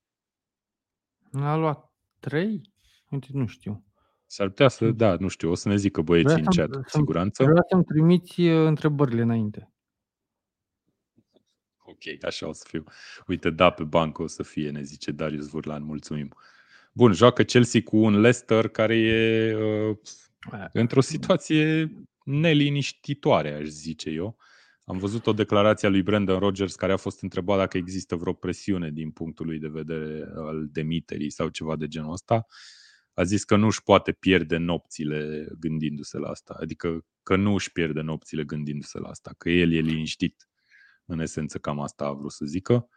A luat trei? Uite, nu știu. S-ar putea să, da, nu știu, o să ne zică băieții în chat, cu siguranță. Vreau să-mi trimiți uh, întrebările înainte. Ok, așa o să fiu. Uite, da, pe bancă o să fie, ne zice Darius Vurlan, mulțumim. Bun, joacă Chelsea cu un Leicester care e uh, într-o situație neliniștitoare, aș zice eu. Am văzut o declarație a lui Brandon Rogers care a fost întrebat dacă există vreo presiune din punctul lui de vedere al demiterii sau ceva de genul ăsta a zis că nu își poate pierde nopțile gândindu-se la asta. Adică că nu își pierde nopțile gândindu-se la asta, că el e liniștit. În esență, cam asta a vrut să zică.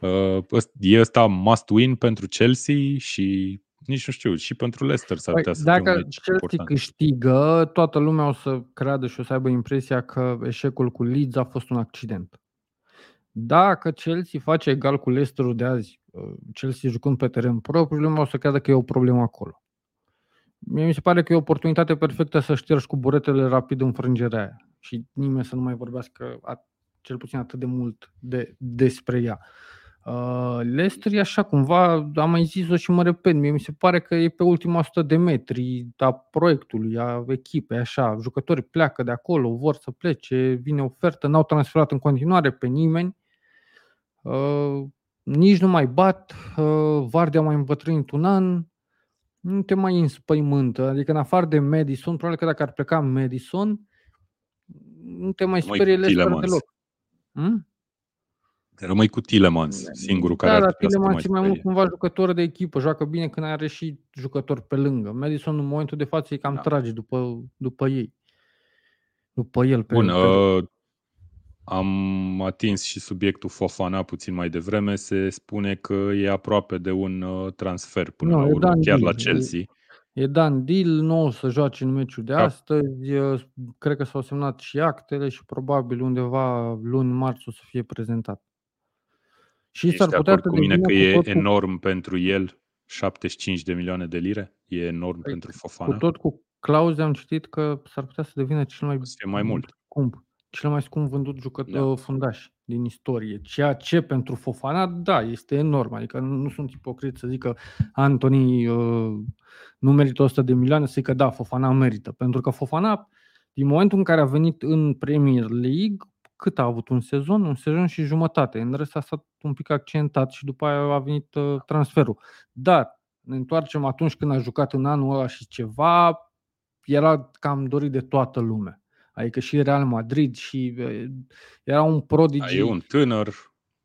Uh, e ăsta must win pentru Chelsea și nici nu știu, și pentru Leicester s-ar păi, putea să Dacă fie un Chelsea important. câștigă, toată lumea o să creadă și o să aibă impresia că eșecul cu Leeds a fost un accident. Dacă Chelsea face egal cu leicester de azi, uh, Chelsea jucând pe teren propriu, lumea o să creadă că e o problemă acolo. Mie mi se pare că e o oportunitate perfectă să ștergi cu buretele rapid înfrângerea aia și nimeni să nu mai vorbească a, cel puțin atât de mult de, despre ea. Uh, Leicester e așa cumva, am mai zis-o și mă repet, mie mi se pare că e pe ultima 100 de metri a proiectului, a echipei, așa, jucătorii pleacă de acolo, vor să plece, vine ofertă, n-au transferat în continuare pe nimeni, Uh, nici nu mai bat, uh, Vardia mai îmbătrânit un an, nu te mai înspăimântă. Adică în afară de Madison, probabil că dacă ar pleca Madison, nu te mai sperie Leicester deloc. Hmm? Rămâi cu Tilemans, singurul care da, ar putea Tilemans e mai mult cumva jucător de echipă, joacă bine când are și jucător pe lângă. Madison în momentul de față e cam da. trage după, după ei. După el. Pe Bun, pe... Uh, am atins și subiectul Fofana puțin mai devreme. Se spune că e aproape de un uh, transfer până no, la urmă, chiar deal. la Chelsea. E, e Dan Deal, nu o să joace în meciul de da. astăzi. Cred că s-au semnat și actele și probabil undeva luni, marți o să fie prezentat. Și Ești s-ar putea cu mine că e enorm cu... pentru el 75 de milioane de lire? E enorm păi, pentru Fofana? Cu tot cu clauze am citit că s-ar putea să devină cel mai, mai mult. Scump cel mai scump vândut jucător da. fundaș din istorie. Ceea ce pentru Fofana, da, este enorm. Adică nu sunt ipocrit să zic că Antony uh, nu merită 100 de milioane, să zic că da, Fofana merită. Pentru că Fofana, din momentul în care a venit în Premier League, cât a avut? Un sezon? Un sezon și jumătate. În rest a stat un pic accentat și după aia a venit uh, transferul. Dar ne întoarcem atunci când a jucat în anul ăla și ceva, era cam dorit de toată lumea. Adică și Real Madrid și era un prodigi. Da, e un tânăr.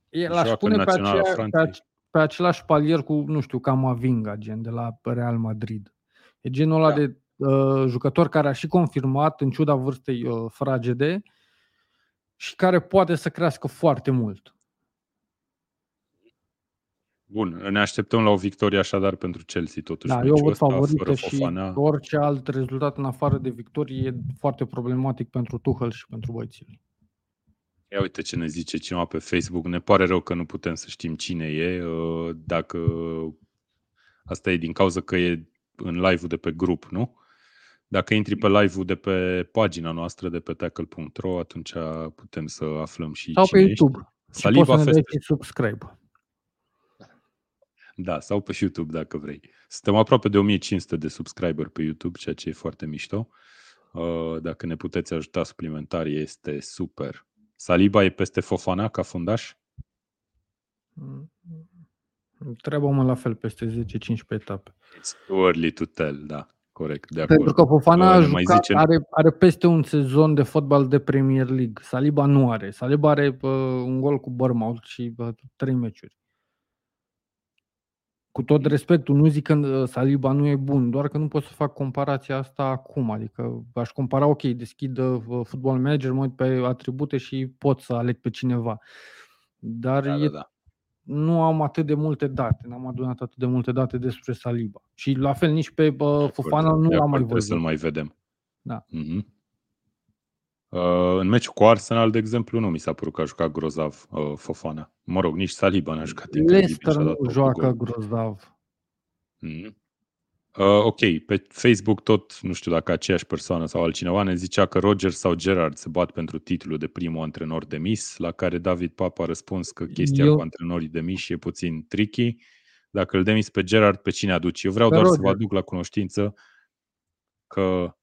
El aș pune pe, aceea, pe, pe același palier cu, nu știu, Camavinga, gen de la Real Madrid. E genul ăla da. de uh, jucător care a și confirmat, în ciuda vârstei uh, fragede, și care poate să crească foarte mult. Bun, ne așteptăm la o victorie așadar pentru Chelsea totuși. Da, eu văd favorită și Fofana. orice alt rezultat în afară de victorie e foarte problematic pentru Tuchel și pentru băieții Ia uite ce ne zice cineva pe Facebook. Ne pare rău că nu putem să știm cine e. Uh, dacă asta e din cauza că e în live-ul de pe grup, nu? Dacă intri pe live-ul de pe pagina noastră de pe tackle.ro, atunci putem să aflăm și Sau cine pe YouTube. Ești. Saliba poți să ne dai subscribe. Da, sau pe YouTube dacă vrei. Suntem aproape de 1500 de subscriber pe YouTube, ceea ce e foarte mișto. Uh, dacă ne puteți ajuta suplimentar, este super. Saliba e peste Fofana ca fundaș? Întreabă-mă la fel peste 10-15 etape. It's too early to tell, da. Corect, de acord. Pentru că Fofana a jucat, zice... are, are peste un sezon de fotbal de Premier League. Saliba nu are. Saliba are uh, un gol cu Bournemouth și uh, trei meciuri. Cu tot respectul, nu zic că uh, Saliba nu e bun, doar că nu pot să fac comparația asta acum. Adică aș compara, ok, deschid uh, Football Manager, mă uit pe atribute și pot să aleg pe cineva. Dar da, e, da, da. Nu am atât de multe date, n-am adunat atât de multe date despre Saliba. Și la fel nici pe uh, Fofana nu l-am mai văzut. să-l mai vedem. Da. Mm-hmm. Uh, în meciul cu Arsenal, de exemplu, nu mi s-a părut că a jucat grozav uh, Fofana. Mă rog, nici Saliba n-a jucat Leicester nu joacă grozav. Mm. Uh, ok, pe Facebook tot, nu știu dacă aceeași persoană sau altcineva, ne zicea că Roger sau Gerard se bat pentru titlul de primul antrenor de mis, la care David Papa a răspuns că chestia Eu... cu antrenorii de mis e puțin tricky. Dacă îl demis pe Gerard, pe cine aduci? Eu vreau pe doar Roger. să vă aduc la cunoștință că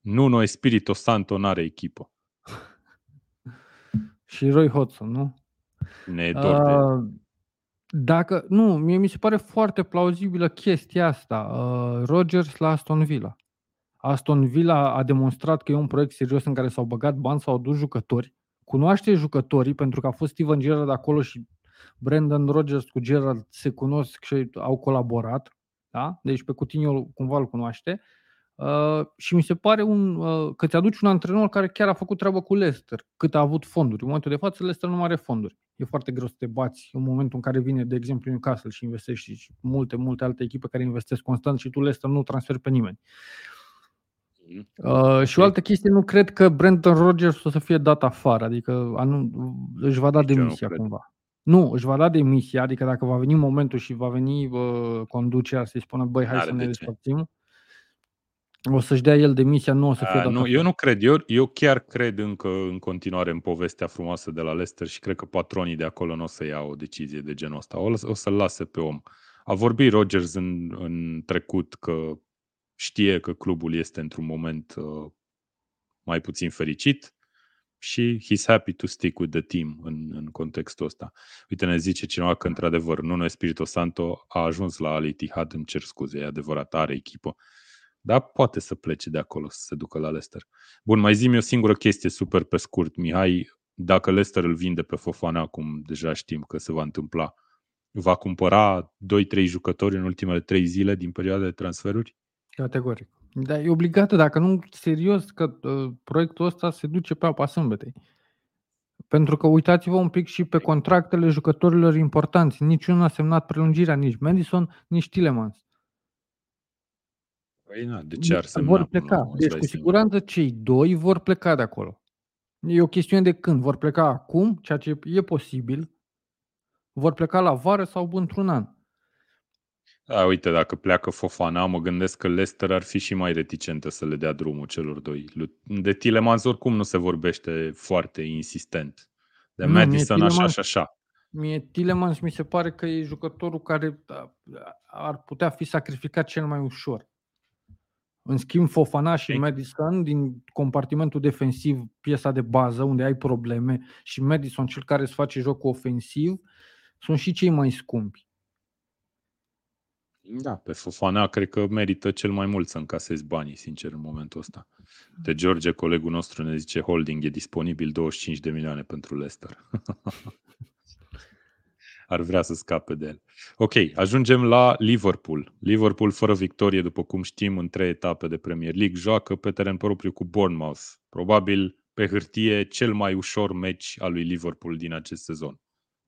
Nuno Espirito Santo nu are echipă. *laughs* Și Roy Hodgson, nu? Ne e dor uh, de... Dacă, nu, mie mi se pare foarte plauzibilă chestia asta. Uh, Rogers la Aston Villa. Aston Villa a demonstrat că e un proiect serios în care s-au băgat bani, s-au adus jucători. Cunoaște jucătorii pentru că a fost Steven Gerrard acolo și Brandon Rogers cu Gerrard se cunosc și au colaborat. Da? Deci pe Coutinho cumva îl cunoaște. Uh, și mi se pare un, uh, că ți-aduci un antrenor care chiar a făcut treabă cu Leicester, cât a avut fonduri. În momentul de față, Leicester nu are fonduri. E foarte greu să te bați în momentul în care vine, de exemplu, Newcastle și investești și multe, multe alte echipe care investesc constant și tu Leicester nu transferi pe nimeni. Uh, și o altă chestie, nu cred că Brenton Rodgers o să fie dat afară, adică anu, își va da demisia cumva. Nu, își va da demisia, adică dacă va veni momentul și va veni uh, conducerea să-i spună, băi, hai să ne despărțim, o să-și dea el demisia, nu o să fie A, nu, Eu nu cred, eu, eu chiar cred încă în continuare în povestea frumoasă de la Leicester și cred că patronii de acolo nu o să ia o decizie de genul ăsta. O, o să-l lase pe om. A vorbit Rogers în, în trecut că știe că clubul este într-un moment uh, mai puțin fericit și he's happy to stick with the team în, în contextul ăsta. Uite, ne zice cineva că într-adevăr Nuno Espirito Santo a ajuns la Al Ittihad, îmi cer scuze, e adevărat, are echipă. Da, poate să plece de acolo, să se ducă la Leicester. Bun, mai zi o singură chestie super pe scurt, Mihai. Dacă Leicester îl vinde pe Fofana, cum deja știm că se va întâmpla, va cumpăra 2-3 jucători în ultimele 3 zile din perioada de transferuri? Categoric. Dar e obligată, dacă nu serios, că uh, proiectul ăsta se duce pe apa sâmbetei. Pentru că uitați-vă un pic și pe contractele jucătorilor importanți. Niciunul a semnat prelungirea, nici Madison, nici Tillemans. Păi na, de ce ar Vor pleca. Nu, deci cu siguranță cei doi vor pleca de acolo. E o chestiune de când. Vor pleca acum, ceea ce e posibil. Vor pleca la vară sau într-un an. Da, uite, dacă pleacă Fofana, mă gândesc că Leicester ar fi și mai reticentă să le dea drumul celor doi. De Tilemans oricum nu se vorbește foarte insistent. De nu, Madison așa și așa. Mie Tilemans mi se pare că e jucătorul care ar putea fi sacrificat cel mai ușor. În schimb, Fofana și Madison, din compartimentul defensiv, piesa de bază, unde ai probleme, și Madison, cel care îți face jocul ofensiv, sunt și cei mai scumpi. Da, pe Fofana cred că merită cel mai mult să încasezi banii, sincer, în momentul ăsta. De George, colegul nostru, ne zice holding e disponibil 25 de milioane pentru Leicester. *laughs* ar vrea să scape de el. Ok, ajungem la Liverpool. Liverpool fără victorie, după cum știm, în trei etape de Premier League, joacă pe teren propriu cu Bournemouth. Probabil pe hârtie cel mai ușor meci al lui Liverpool din acest sezon.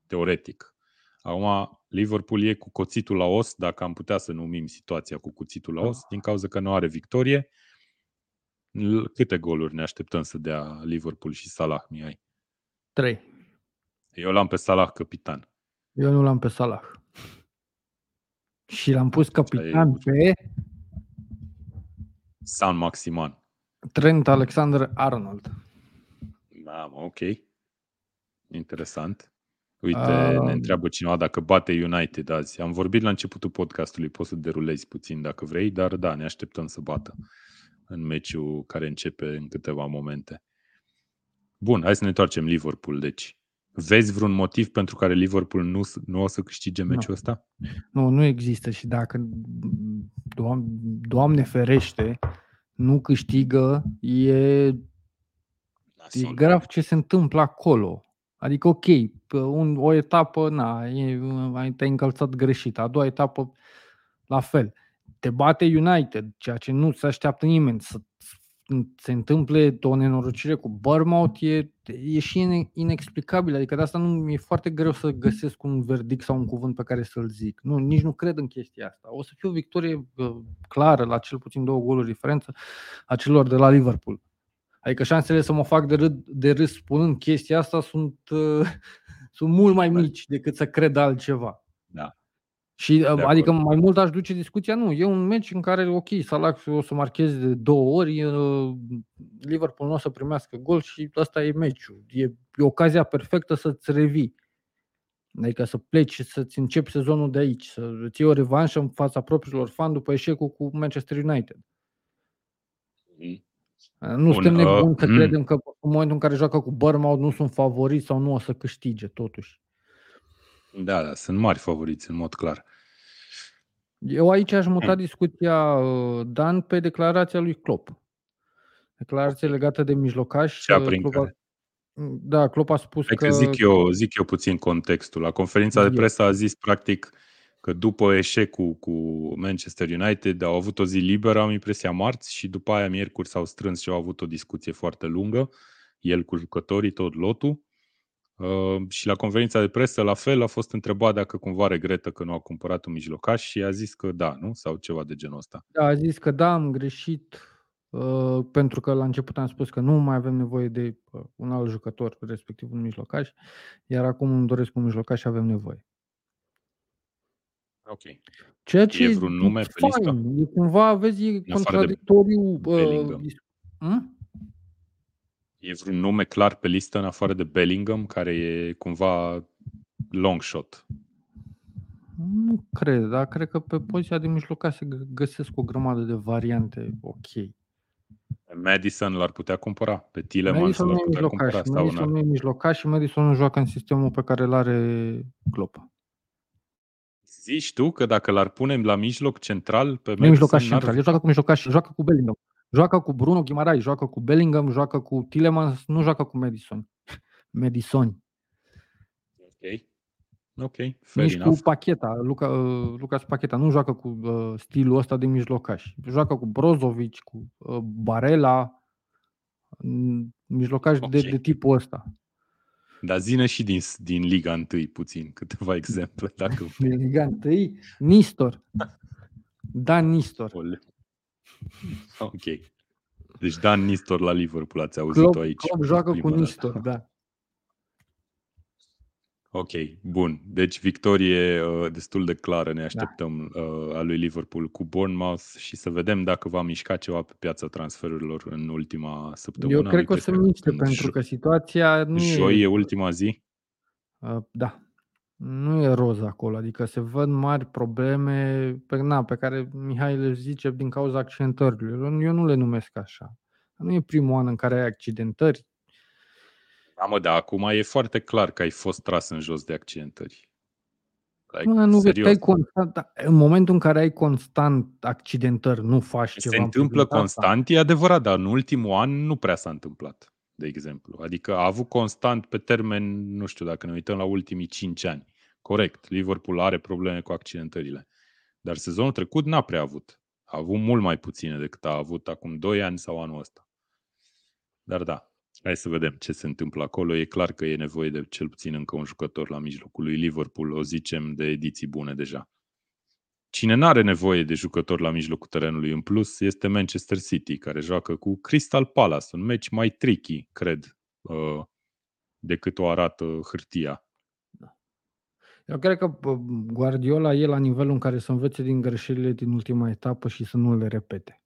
Teoretic. Acum, Liverpool e cu coțitul la os, dacă am putea să numim situația cu cuțitul la os, din cauza că nu are victorie. Câte goluri ne așteptăm să dea Liverpool și Salah, Mihai? Trei. Eu l-am pe Salah capitan. Eu nu l-am pe Salah. Și l-am pus capitan pe... San Maximan. Trent Alexander Arnold. Da, ok. Interesant. Uite, uh, ne întreabă cineva dacă bate United azi. Am vorbit la începutul podcastului, poți să derulezi puțin dacă vrei, dar da, ne așteptăm să bată în meciul care începe în câteva momente. Bun, hai să ne întoarcem Liverpool, deci. Vezi vreun motiv pentru care Liverpool nu, nu o să câștige meciul no. ăsta? Nu, nu există și dacă, doam, Doamne ferește, nu câștigă, e, e grav ce se întâmplă acolo. Adică, ok, un, o etapă, na, e, te-ai încălțat greșit. A doua etapă, la fel. Te bate United, ceea ce nu se așteaptă nimeni să se întâmple o nenorocire cu Bournemouth e, e și inexplicabil. Adică de asta nu mi-e foarte greu să găsesc un verdict sau un cuvânt pe care să-l zic. Nu, nici nu cred în chestia asta. O să fie o victorie uh, clară la cel puțin două goluri diferență a celor de la Liverpool. Adică șansele să mă fac de, râd, de râs spunând chestia asta sunt, uh, *laughs* sunt mult mai mici decât să cred altceva. Da. Și de uh, adică acord. mai mult aș duce discuția, nu, e un meci în care, ok, Salah o să marcheze de două ori, uh, Liverpool nu o să primească gol și ăsta e meciul. E, e ocazia perfectă să-ți revii. Adică să pleci și să-ți începi sezonul de aici, să îți iei o revanșă în fața propriilor fani după eșecul cu Manchester United. Mm. Nu Bun, suntem nebuni uh, să mm. credem că în momentul în care joacă cu Bournemouth nu sunt favoriți sau nu o să câștige, totuși. Da, da, sunt mari favoriți, în mod clar. Eu aici aș muta mm. discuția, uh, Dan, pe declarația lui Klopp. Declarație legată de mijlocaș. Cea uh, prin Klopp care? Da, Klopp a spus că... că... Zic eu, zic eu puțin contextul. La conferința de presă a zis, practic, că după eșecul cu Manchester United au avut o zi liberă, am impresia marți, și după aia miercuri s-au strâns și au avut o discuție foarte lungă, el cu jucătorii, tot lotul. Uh, și la conferința de presă, la fel, a fost întrebat dacă cumva regretă că nu a cumpărat un mijlocaș și a zis că da, nu? Sau ceva de genul ăsta. Da, a zis că da, am greșit, uh, pentru că la început am spus că nu mai avem nevoie de uh, un alt jucător, respectiv un mijlocaș, iar acum îmi doresc un mijlocaș și avem nevoie. Ok. Ceea ce e vreun nume pe listă? E cumva, vezi, e contradictoriu. Uh, hmm? E vreun nume clar pe listă în afară de Bellingham, care e cumva long shot? Nu cred, dar cred că pe poziția de mijlocaș se găsesc o grămadă de variante ok. Madison l-ar putea cumpăra, pe Tillemans l-ar putea mijlocaș. cumpăra. Sau Madison nu e mijlocaș și Madison nu joacă în sistemul pe care îl are Klopp. Zici tu că dacă l-ar pune la mijloc central pe Madison... Nu mijlocaș central, el joacă cu mijlocaș, joacă cu Bellingham. Joacă cu Bruno Ghimarai, joacă cu Bellingham, joacă cu Tillemans, nu joacă cu Madison. *laughs* Madison. Ok. Ok, fair Nici enough. cu Pacheta, Luca, uh, Lucas Pacheta, nu joacă cu uh, stilul ăsta de mijlocaș. Joacă cu Brozovic, cu uh, Barela, mijlocaș okay. de, de tipul ăsta. Dar zine și din, din Liga 1 puțin, *laughs* câteva exemple. Dacă... Din Liga 1? Nistor. *laughs* Dan Nistor. *laughs* Ok. Deci Dan Nistor la Liverpool, ați auzit-o aici. Club joacă cu Nistor, da. Ok, bun. Deci victorie uh, destul de clară ne așteptăm da. uh, a lui Liverpool cu Bournemouth și să vedem dacă va mișca ceva pe piața transferurilor în ultima săptămână. Eu cred că o să miște pentru că situația nu Joi e... e ultima zi? Uh, da. Nu e roz acolo, adică se văd mari probleme pe, na, pe care Mihai le zice din cauza accidentărilor. Eu nu le numesc așa. Nu e primul an în care ai accidentări, da, mă, dar acum e foarte clar că ai fost tras în jos de accidentări. Like, nu, nu vezi, ai constant, da, în momentul în care ai constant accidentări, nu faci se ceva. Se întâmplă constant, asta. e adevărat, dar în ultimul an nu prea s-a întâmplat, de exemplu. Adică a avut constant pe termen, nu știu dacă ne uităm la ultimii 5 ani. Corect, Liverpool are probleme cu accidentările. Dar sezonul trecut n-a prea avut. A avut mult mai puține decât a avut acum 2 ani sau anul ăsta. Dar da, Hai să vedem ce se întâmplă acolo. E clar că e nevoie de cel puțin încă un jucător la mijlocul lui Liverpool, o zicem de ediții bune deja. Cine nu are nevoie de jucător la mijlocul terenului în plus este Manchester City, care joacă cu Crystal Palace, un meci mai tricky, cred, uh, decât o arată hârtia. Da. Eu cred că Guardiola e la nivelul în care să învețe din greșelile din ultima etapă și să nu le repete.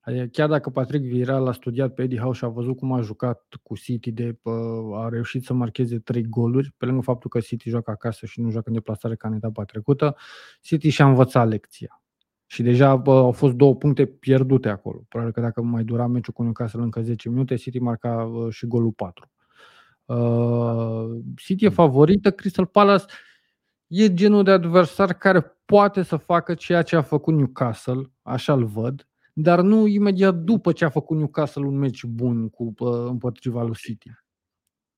Adică chiar dacă Patrick Vieira l-a studiat pe Eddie Howe și a văzut cum a jucat cu City, de, a reușit să marcheze trei goluri, pe lângă faptul că City joacă acasă și nu joacă în deplasare ca în etapa trecută, City și-a învățat lecția. Și deja bă, au fost două puncte pierdute acolo. Probabil că dacă mai dura meciul cu Newcastle încă 10 minute, City marca bă, și golul 4. Uh, City e favorită, Crystal Palace e genul de adversar care poate să facă ceea ce a făcut Newcastle, așa-l văd, dar nu imediat după ce a făcut Newcastle un meci bun cu împotriva lui City.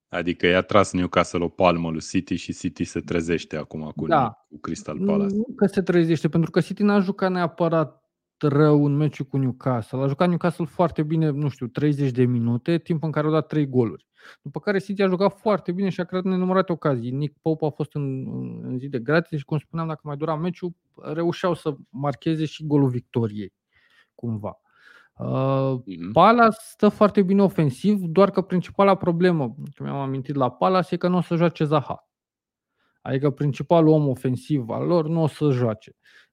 Adică i-a tras Newcastle o palmă lui City și City se trezește acum cu, da. cu Crystal Palace. Nu că se trezește, pentru că City n-a jucat neapărat rău în meciul cu Newcastle. A jucat Newcastle foarte bine, nu știu, 30 de minute, timp în care au dat 3 goluri. După care City a jucat foarte bine și a creat nenumărate ocazii. Nick Pope a fost în, în zi de grație și, cum spuneam, dacă mai dura meciul, reușeau să marcheze și golul victoriei, cumva. Uh, mm-hmm. Palace stă foarte bine ofensiv, doar că principala problemă, ce mi-am amintit la Palace, e că nu o să joace Zaha. Adică principalul om ofensiv al lor nu o să joace. Uh,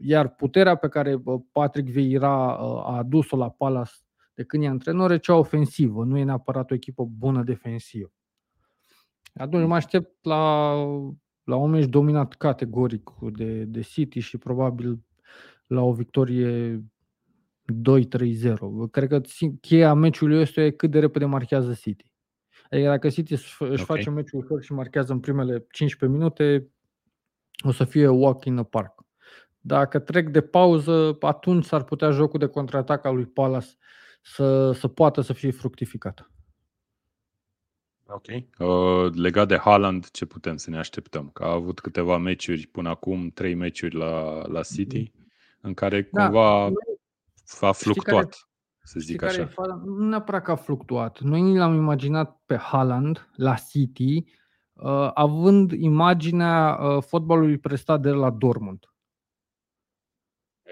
iar puterea pe care Patrick Vieira uh, a adus-o la Palace de când e antrenor e cea ofensivă, nu e neapărat o echipă bună defensivă. Atunci mă aștept la, la un meci dominat categoric de, de City și probabil la o victorie 2-3-0. Cred că cheia meciului ăsta e cât de repede marchează City. Adică dacă City își okay. face meciul ușor și marchează în primele 15 minute, o să fie walk in the park. Dacă trec de pauză, atunci s-ar putea jocul de contraatac al lui Palace să, să poată să fie fructificat. Ok. Uh, legat de Haaland, ce putem să ne așteptăm? Că a avut câteva meciuri până acum, trei meciuri la, la City, în care da, cumva a fluctuat, care, să zic așa. Care, nu neapărat că a fluctuat. Noi ni l-am imaginat pe Haaland la City, uh, având imaginea uh, fotbalului prestat de la Dortmund.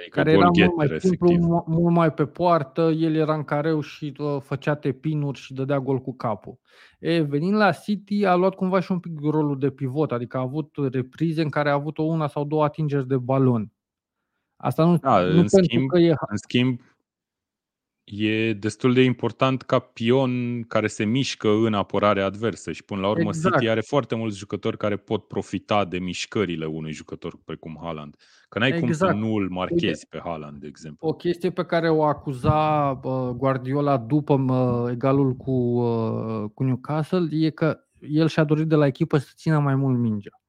Adică care era mult mai simplu, mult mai pe poartă, el era în careu și uh, făcea tepinuri și dădea gol cu capul. E, venind la City, a luat cumva și un pic rolul de pivot, adică a avut reprize în care a avut o una sau două atingeri de balon. Asta nu, da, nu în pentru schimb, că e... În schimb, e destul de important ca pion care se mișcă în apărarea adversă și până la urmă exact. City are foarte mulți jucători care pot profita de mișcările unui jucător precum Haaland. Că n-ai exact. cum să exact. nu îl marchezi pe Haaland, de exemplu. O chestie pe care o acuza Guardiola după egalul cu, cu Newcastle e că el și-a dorit de la echipă să țină mai mult mingea.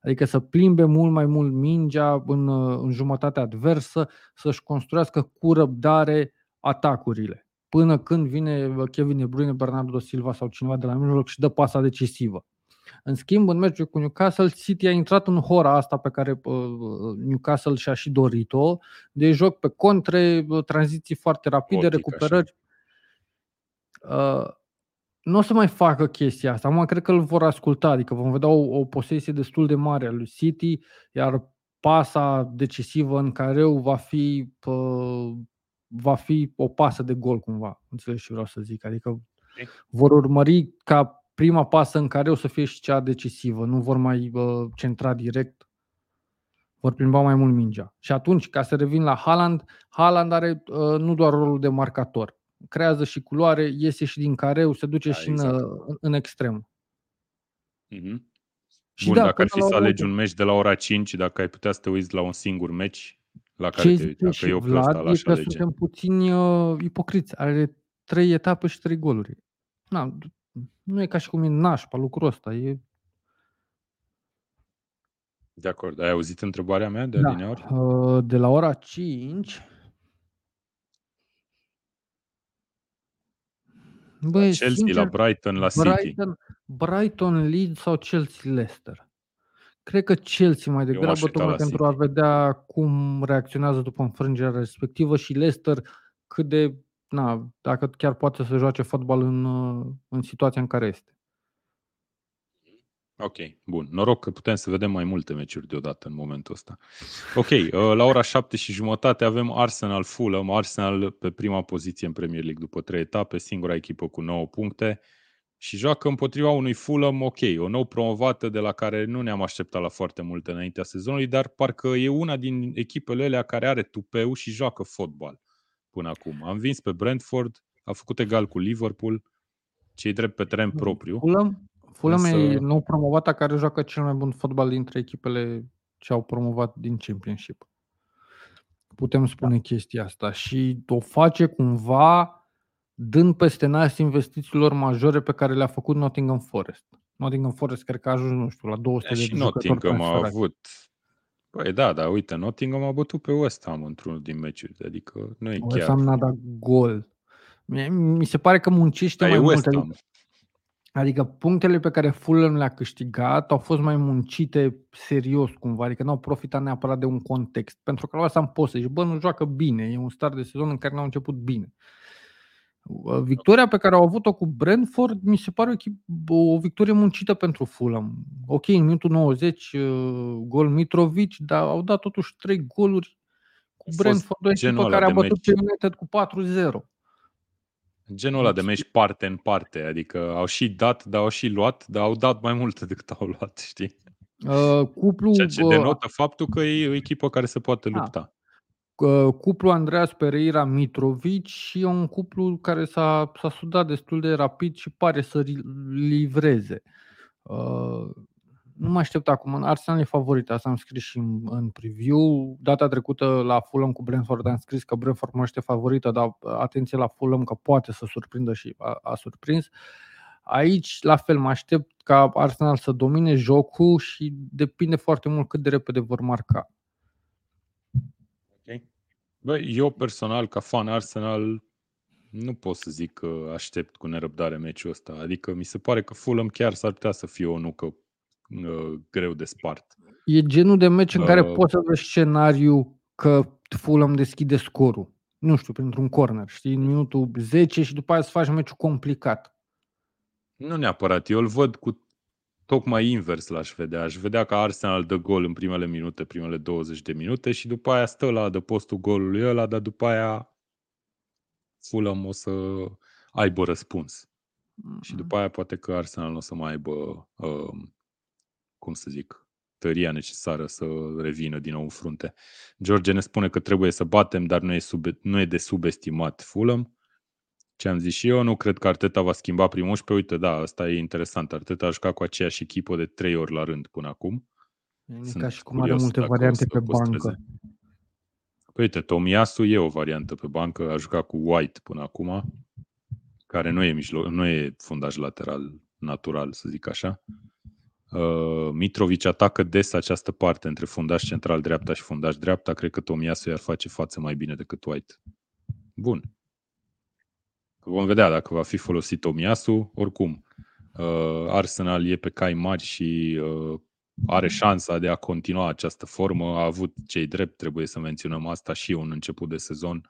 Adică să plimbe mult mai mult mingea în, în jumătatea adversă, să-și construiască cu răbdare atacurile. Până când vine Kevin De Bruyne, Bernardo Silva sau cineva de la mijloc și dă pasa decisivă. În schimb, în meciul cu Newcastle, City a intrat în hora asta pe care uh, Newcastle și-a și dorit-o, de joc pe contre, uh, tranziții foarte rapide, Otic, recuperări. Uh, nu o să mai facă chestia asta. Acum cred că îl vor asculta, adică vom vedea o, o posesie destul de mare a lui City, iar pasa decisivă în careu va fi uh, va fi o pasă de gol cumva. Înțelegi ce vreau să zic? Adică vor urmări ca prima pasă în care o să fie și cea decisivă. Nu vor mai uh, centra direct. Vor plimba mai mult mingea. Și atunci, ca să revin la Haaland, Haaland are uh, nu doar rolul de marcator. Creează și culoare, iese și din careu, se duce da, și exact. în, uh, în extrem. Mm-hmm. Și Bun, da, dacă ar fi să alegi un meci de la ora 5, dacă ai putea să te uiți la un singur meci, la care Ce te dacă eu Vlad ăsta, e că alege. suntem puțin uh, ipocriți. Are trei etape și trei goluri. Na, nu e ca și cum e nașpa lucrul ăsta. E... De acord. Ai auzit întrebarea mea de da. adineori? Uh, de la ora 5... Băi, la Chelsea, sincer, la Brighton, la Brighton, City. Brighton, Leeds sau Chelsea, Leicester. Cred că Chelsea mai degrabă, tocmai pentru a vedea cum reacționează după înfrângerea respectivă și Leicester cât de, na, dacă chiar poate să joace fotbal în, în situația în care este. Ok, bun. Noroc că putem să vedem mai multe meciuri deodată în momentul ăsta. Ok, uh, la ora 7 și jumătate avem Arsenal Fulham. Arsenal pe prima poziție în Premier League după trei etape, singura echipă cu 9 puncte și joacă împotriva unui Fulham ok, o nou promovată de la care nu ne-am așteptat la foarte multe înaintea sezonului, dar parcă e una din echipele alea care are tupeu și joacă fotbal. până acum. A învins pe Brentford, a făcut egal cu Liverpool, cei drept pe teren propriu. Fulham, Fulham însă... e nou promovată care joacă cel mai bun fotbal dintre echipele ce au promovat din Championship. Putem spune da. chestia asta și o face cumva dând peste nas investițiilor majore pe care le-a făcut Nottingham Forest. Nottingham Forest cred că a ajuns, nu știu, la 200 de și Nottingham a avut Păi da, dar uite, Nottingham a bătut pe West Ham într-unul din meciuri, adică nu e West chiar... West Ham n-a dat gol. Mi se pare că muncește mai mult. Adică, adică punctele pe care Fulham le-a câștigat au fost mai muncite serios cumva, adică n-au profitat neapărat de un context. Pentru că la West Ham poți să zici, bă, nu joacă bine, e un start de sezon în care n-au început bine. Uh, victoria pe care au avut-o cu Brentford mi se pare o, o victorie muncită pentru Fulham. Ok, în minutul 90 uh, gol Mitrovic, dar au dat totuși 3 goluri cu Brentford, o echipă care a bătut pe United cu 4-0. Genul ăla de deci meci parte în parte, adică au și dat, dar au și luat, dar au dat mai mult *laughs* decât au luat, știi? Uh, cuplu, Ceea ce denotă uh, faptul că e o echipă care se poate ah. lupta cuplu Andreas Pereira Mitrovic și e un cuplu care s-a, s-a sudat destul de rapid și pare să livreze. Uh, nu mă aștept acum. Arsenal e favorit, asta am scris și în, în preview. Data trecută la Fulham cu Brentford am scris că Brentford mă este favorită, dar atenție la Fulham că poate să surprindă și a, a surprins. Aici, la fel, mă aștept ca Arsenal să domine jocul și depinde foarte mult cât de repede vor marca. Bă, eu personal, ca fan Arsenal, nu pot să zic că aștept cu nerăbdare meciul ăsta. Adică mi se pare că Fulham chiar s-ar putea să fie o nucă uh, greu de spart. E genul de meci uh, în care uh, poți să vezi scenariu că Fulham deschide scorul. Nu știu, printr-un corner, știi, în minutul 10 și după aia să faci meciul complicat. Nu neapărat. Eu îl văd cu tocmai invers l-aș vedea. Aș vedea că Arsenal dă gol în primele minute, primele 20 de minute și după aia stă la adăpostul golului ăla, dar după aia Fulham o să aibă răspuns. Mm-hmm. Și după aia poate că Arsenal nu o să mai aibă, uh, cum să zic, tăria necesară să revină din nou în frunte. George ne spune că trebuie să batem, dar nu e, sub, nu e de subestimat Fulham ce am zis și eu, nu cred că Arteta va schimba primul 11. Uite, da, asta e interesant. Arteta a jucat cu aceeași echipă de trei ori la rând până acum. E ca și cum are multe variante pe bancă. Păi uite, Tomiasu e o variantă pe bancă, a jucat cu White până acum, care nu e, mijlo- nu e fundaj lateral natural, să zic așa. Uh, Mitrovic atacă des această parte între fundaș central dreapta și fundaș dreapta. Cred că Tomiasu i-ar face față mai bine decât White. Bun. Vom vedea dacă va fi folosit Tomiasu. Oricum, uh, Arsenal e pe cai mari și uh, are șansa de a continua această formă. A avut cei drept, trebuie să menționăm asta și un început de sezon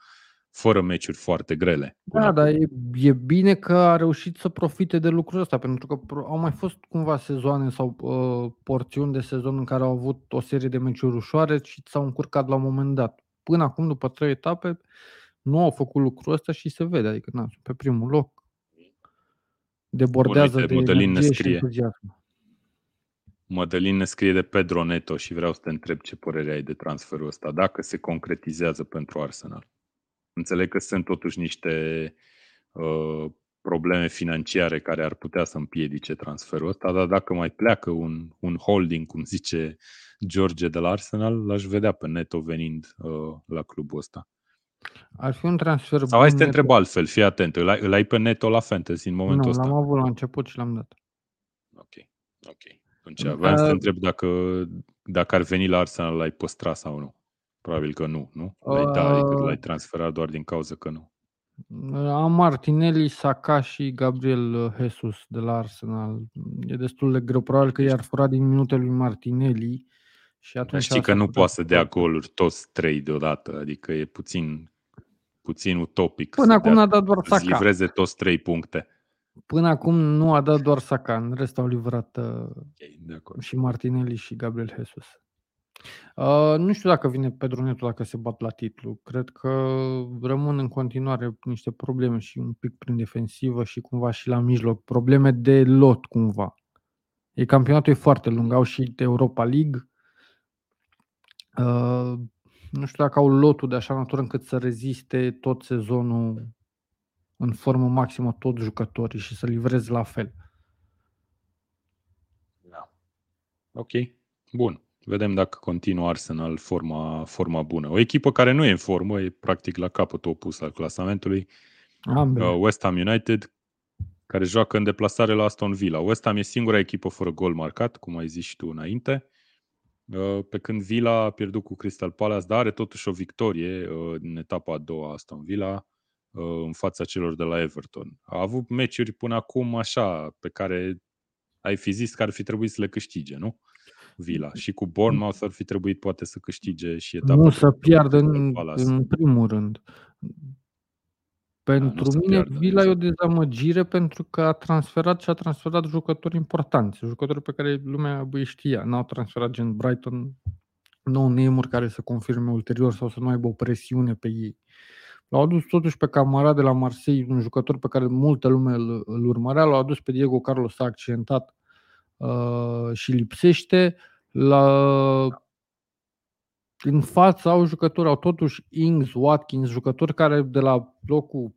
fără meciuri foarte grele. Da, dar e, e bine că a reușit să profite de lucrul ăsta, pentru că au mai fost cumva sezoane sau uh, porțiuni de sezon în care au avut o serie de meciuri ușoare și s-au încurcat la un moment dat. Până acum, după trei etape, uh, nu au făcut lucrul ăsta și se vede, adică na, pe primul loc. Debordează Bun, uite, de Mădălin ne scrie. Mădălin ne scrie de Pedro Neto și vreau să te întreb ce părere ai de transferul ăsta, dacă se concretizează pentru Arsenal. Înțeleg că sunt totuși niște uh, probleme financiare care ar putea să împiedice transferul ăsta, dar dacă mai pleacă un, un holding, cum zice George de la Arsenal, l-aș vedea pe Neto venind uh, la clubul ăsta. Ar fi un transfer Sau hai să te întreb altfel, fii atent. Îl ai, îl ai pe neto la fantasy în momentul nu, ăsta? Nu, l-am avut la început și l-am dat. Ok, ok. Atunci vreau să te întreb dacă, dacă ar veni la Arsenal, l-ai păstra sau nu. Probabil că nu, nu? L-ai, da, adică l-ai transferat doar din cauza că nu. Am Martinelli, Saka și Gabriel Jesus de la Arsenal. E destul de greu. Probabil că i-ar fura din minutele lui Martinelli. Și atunci știi că nu poate să dea goluri toți trei deodată, adică e puțin, puțin utopic Până acum a dat doar Saka. Să livreze toți trei puncte. Până acum nu a dat doar Saka, în rest au livrat uh, okay, și Martinelli și Gabriel Jesus. Uh, nu știu dacă vine Pedro Neto dacă se bat la titlu. Cred că rămân în continuare niște probleme și un pic prin defensivă și cumva și la mijloc. Probleme de lot cumva. E campionatul e foarte lung. Au și Europa League Uh, Nu știu dacă au lotul de așa natură încât să reziste tot sezonul în formă maximă toți jucătorii și să livreze la fel. Da. Ok. Bun. Vedem dacă continuă Arsenal forma, forma bună. O echipă care nu e în formă, e practic la capătul opus al clasamentului. Ambele. Uh, West Ham United, care joacă în deplasare la Aston Villa. West Ham e singura echipă fără gol marcat, cum ai zis și tu înainte. Uh, pe când Villa a pierdut cu Crystal Palace, dar are totuși o victorie uh, în etapa a doua Aston Villa în fața celor de la Everton. A avut meciuri până acum așa, pe care ai fi zis că ar fi trebuit să le câștige, nu? Villa. Și cu Bournemouth ar fi trebuit poate să câștige și etapa. Nu să piardă în, în primul rând. Pentru da, mine piardă, Villa exact. e o dezamăgire pentru că a transferat și a transferat jucători importanți, jucători pe care lumea îi știa. N-au transferat gen Brighton, nou name care să confirme ulterior sau să nu aibă o presiune pe ei. L-au adus totuși pe Camara de la Marseille, un jucător pe care multă lume îl, îl urmărea, l-au adus pe Diego Carlos, s-a accidentat uh, și lipsește. La, în față au jucători, au totuși Ings, Watkins, jucători care de la locul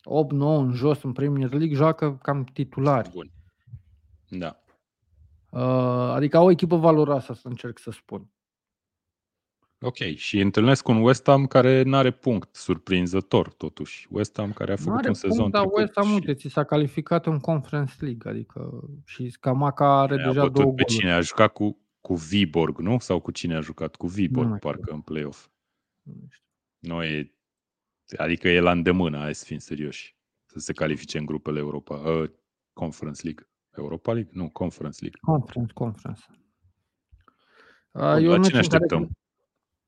8-9 în jos în Premier League joacă cam titulari. Bun. Da. Uh, adică au o echipă valoroasă, să încerc să spun. Ok, și întâlnesc un West Ham care nu are punct, surprinzător totuși. West Ham care a făcut n-are un sezon punct, dar West Ham, și... uite, ți s-a calificat în Conference League, adică și Scamaca are a deja două goluri. pe cine a jucat cu, cu Viborg, nu? Sau cu cine a jucat? Cu Viborg, parcă, în play-off. Nu, nu e... Adică e la îndemână, hai să fim serioși, să se califice în grupele Europa, uh, Conference League. Europa League? Nu, Conference League. Conference, Conference. Uh, la cine așteptăm? Care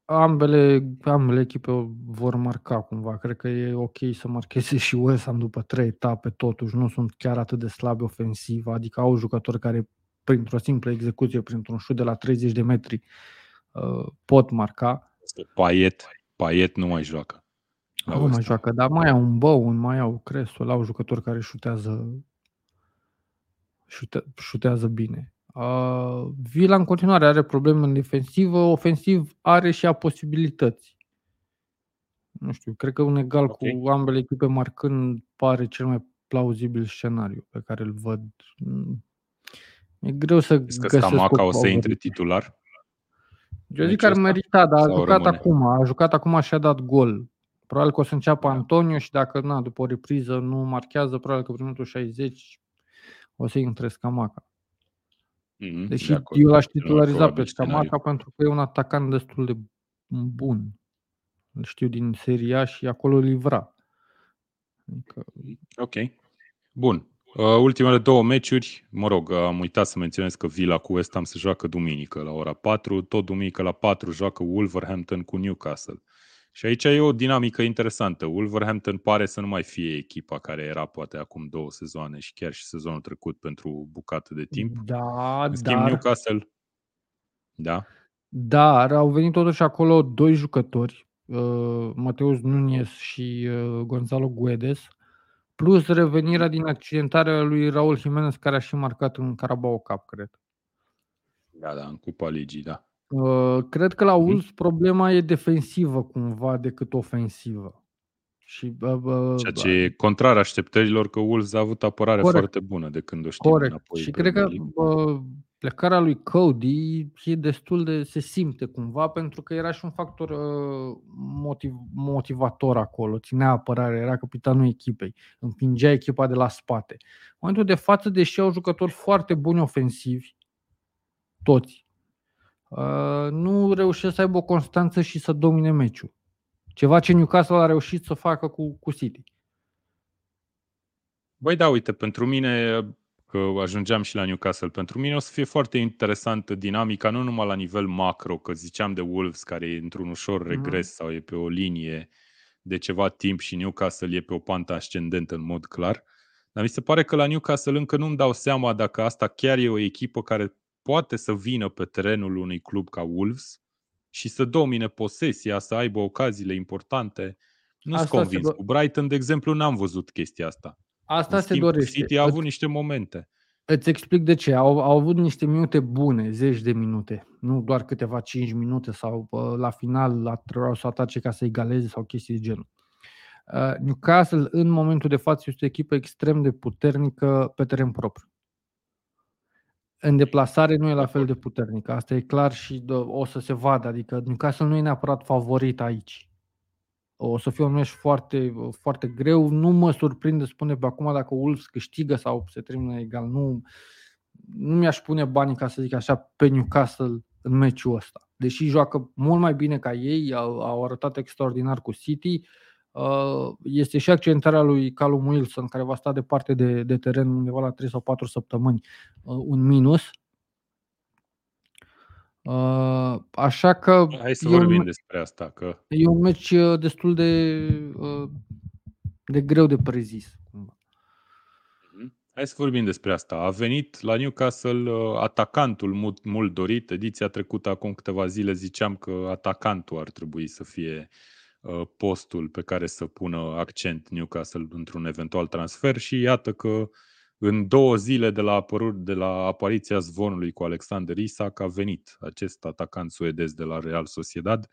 ambele, ambele echipe vor marca cumva. Cred că e ok să marcheze și West Ham după trei etape, totuși nu sunt chiar atât de slabi ofensiv, adică au jucători care printr-o simplă execuție, printr-un șut de la 30 de metri uh, pot marca. Paiet, Paiet nu mai joacă. Nu mai joacă, dar mai au un Bowen, mai au Cresul, au jucători care șutează șute, șutează bine. Uh, Vila în continuare are probleme în defensivă, ofensiv are și a posibilități. Nu știu, cred că un egal okay. cu ambele echipe marcând pare cel mai plauzibil scenariu pe care îl văd. E greu să Zici găsesc că Scamaca o să intre titular? Eu zic că ar merita, dar a jucat rămâne? acum, a jucat acum și a dat gol. Probabil că o să înceapă da. Antonio și dacă na, după o repriză nu marchează, probabil că prin minutul 60 o să intre Scamaca. Mm-hmm, Deși de eu l-aș titulariza pe Scamaca pentru că e un atacant destul de bun. Îl știu din seria și acolo livra. Adică... Ok. Bun. Uh, ultimele două meciuri, mă rog, am uitat să menționez că Villa cu West Ham se joacă duminică la ora 4, tot duminică la 4 joacă Wolverhampton cu Newcastle. Și aici e o dinamică interesantă. Wolverhampton pare să nu mai fie echipa care era poate acum două sezoane și chiar și sezonul trecut pentru bucată de timp. Da, În schimb, dar... Newcastle... Da? Dar au venit totuși acolo doi jucători, uh, Mateus Nunes și uh, Gonzalo Guedes, plus revenirea din accidentarea lui Raul Jimenez, care a și marcat în Carabao Cup, cred. Da, da, în Cupa Ligii, da. Uh, cred că la mhm. Wolves problema e defensivă cumva decât ofensivă. Și, uh, uh, Ceea ce e contrar așteptărilor că Wolves a avut apărare corect. foarte bună de când o știm corect. înapoi. Și cred că uh, plecarea lui Cody e destul de se simte cumva pentru că era și un factor uh, motiv, motivator acolo. Ținea apărare, era capitanul echipei, împingea echipa de la spate. În momentul de față, deși au jucători foarte buni ofensivi, toți, Uh, nu reușesc să aibă o constanță și să domine meciul. Ceva ce Newcastle a reușit să facă cu, cu City. Băi, da, uite, pentru mine, că ajungeam și la Newcastle, pentru mine o să fie foarte interesantă dinamica, nu numai la nivel macro, că ziceam de Wolves care e într-un ușor mhm. regres mm. sau e pe o linie de ceva timp și Newcastle e pe o pantă ascendentă în mod clar, dar mi se pare că la Newcastle încă nu-mi dau seama dacă asta chiar e o echipă care poate să vină pe terenul unui club ca Wolves și să domine posesia, să aibă ocaziile importante. Nu sunt convins. Do- Cu Brighton, de exemplu, n-am văzut chestia asta. Asta În se schimb, dorește. City a avut niște momente. Îți explic de ce. Au, au avut niște minute bune, zeci de minute, nu doar câteva 5 minute sau uh, la final la trebuiau să atace ca să egaleze sau chestii de genul. Uh, Newcastle în momentul de față este o echipă extrem de puternică pe teren propriu. În deplasare nu e la fel de puternică, asta e clar și de, o să se vadă, adică Newcastle nu e neapărat favorit aici. O să fie un meci foarte, foarte greu. Nu mă surprinde, spune pe acum, dacă Wolves câștigă sau se termină egal. Nu, nu mi-aș pune banii, ca să zic așa, pe Newcastle în meciul ăsta. Deși joacă mult mai bine ca ei, au, au arătat extraordinar cu City, uh, este și accentarea lui Callum Wilson, care va sta departe de, de teren undeva la 3 sau 4 săptămâni, uh, un minus. Uh, așa că... Hai să vorbim un, despre asta. Că... E un meci uh, destul de, uh, de greu de prezis. Mhm. Hai să vorbim despre asta. A venit la Newcastle atacantul mult, mult dorit. Ediția trecută, acum câteva zile, ziceam că atacantul ar trebui să fie postul pe care să pună accent Newcastle într-un eventual transfer și iată că în două zile de la, apărut, de la apariția zvonului cu Alexander Isak a venit acest atacant suedez de la Real Sociedad.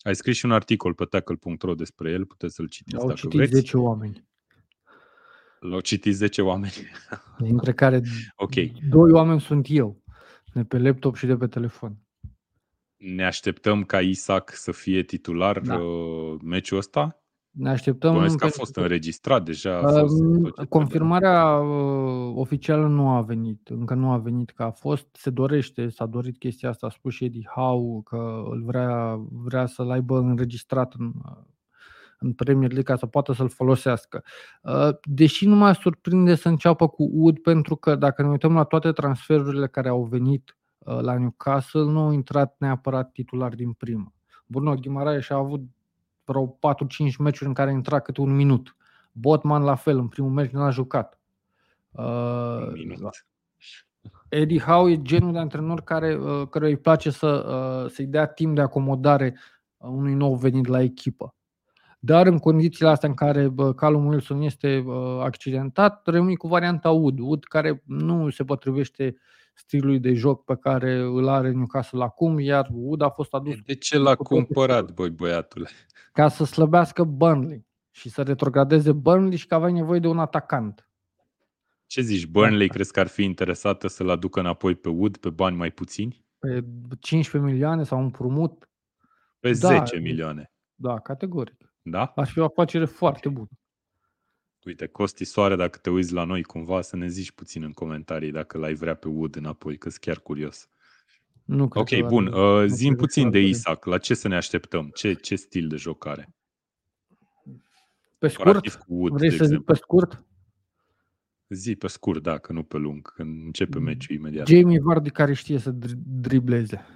Ai scris și un articol pe tackle.ro despre el, puteți să-l citiți L-au dacă citit vreți. 10 oameni. L-au citit 10 oameni. *laughs* Dintre care okay. doi oameni sunt eu, de pe laptop și de pe telefon. Ne așteptăm ca Isaac să fie titular da. Uh, meciul ăsta? Ne așteptăm. Bănuiesc că a fost înregistrat deja. A fost confirmarea uh, oficială nu a venit, încă nu a venit că a fost, se dorește, s-a dorit chestia asta, a spus și Eddie Howe că îl vrea, vrea să-l aibă înregistrat în, în Premier League ca să poată să-l folosească. Uh, deși nu mă surprinde să înceapă cu Wood, pentru că dacă ne uităm la toate transferurile care au venit uh, la Newcastle, nu au intrat neapărat titular din prima. Bruno Guimaraes a avut vreo 4-5 meciuri în care intra câte un minut. Botman la fel, în primul meci nu a jucat. Uh, minut. Eddie Howe e genul de antrenor care, uh, care îi place să, uh, să-i dea timp de acomodare uh, unui nou venit la echipă. Dar în condițiile astea în care uh, Callum Wilson este uh, accidentat, rămâi cu varianta Wood. Wood care nu se potrivește stilului de joc pe care îl are Newcastle acum, iar Wood a fost adus... De ce l-a cumpărat, băi băiatule? ca să slăbească Burnley și să retrogradeze Burnley și că avea nevoie de un atacant. Ce zici, Burnley da. crezi că ar fi interesată să-l aducă înapoi pe Wood pe bani mai puțini? Pe 15 milioane sau un prumut? Pe da, 10 milioane. Da, categoric. Da? Ar fi o afacere foarte bună. Uite, Costi Soare, dacă te uiți la noi cumva, să ne zici puțin în comentarii dacă l-ai vrea pe Wood înapoi, că sunt chiar curios. Nu cred ok, bun. Uh, zim puțin de Isaac. La ce să ne așteptăm? Ce, ce stil de joc are? Pe scurt? Cu Wood, Vrei să zic pe scurt? Zi pe scurt, da, că nu pe lung, când începe meciul imediat. Jamie Vardy care știe să dribleze.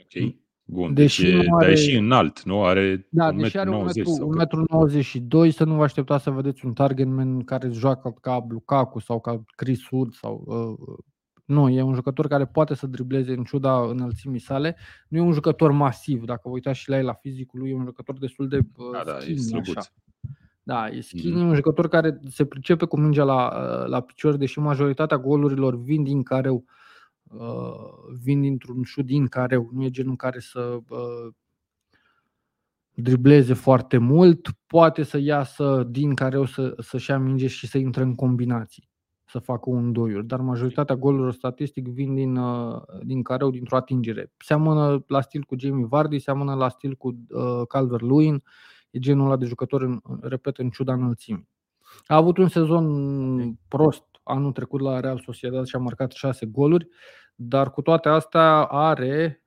Ok, bun. Deși deci nu are... Dar e și înalt, nu? Are da, deși are 1,92 m, să nu vă așteptați să vedeți un target man care joacă ca Lukaku sau ca Chris Wood sau uh, nu, e un jucător care poate să dribleze în ciuda înălțimii sale. Nu e un jucător masiv, dacă vă uitați și la el la fizicul lui, e un jucător destul de uh, da, skinny, da, așa. Da, e skinny, mm. un jucător care se pricepe cu mingea la, uh, la picior, deși majoritatea golurilor vin din careu, uh, vin dintr-un șut din careu. Nu e genul care să uh, dribleze foarte mult, poate să iasă din careu să, să-și ia minge și să intre în combinații să facă un doiuri, dar majoritatea golurilor statistic vin din, uh, din careu, dintr-o atingere. Seamănă la stil cu Jamie Vardy, seamănă la stil cu uh, Calvert-Lewin, e genul ăla de jucător, în, repet, în ciuda înălțimii. A avut un sezon prost anul trecut la Real Sociedad și a marcat 6 goluri, dar cu toate astea are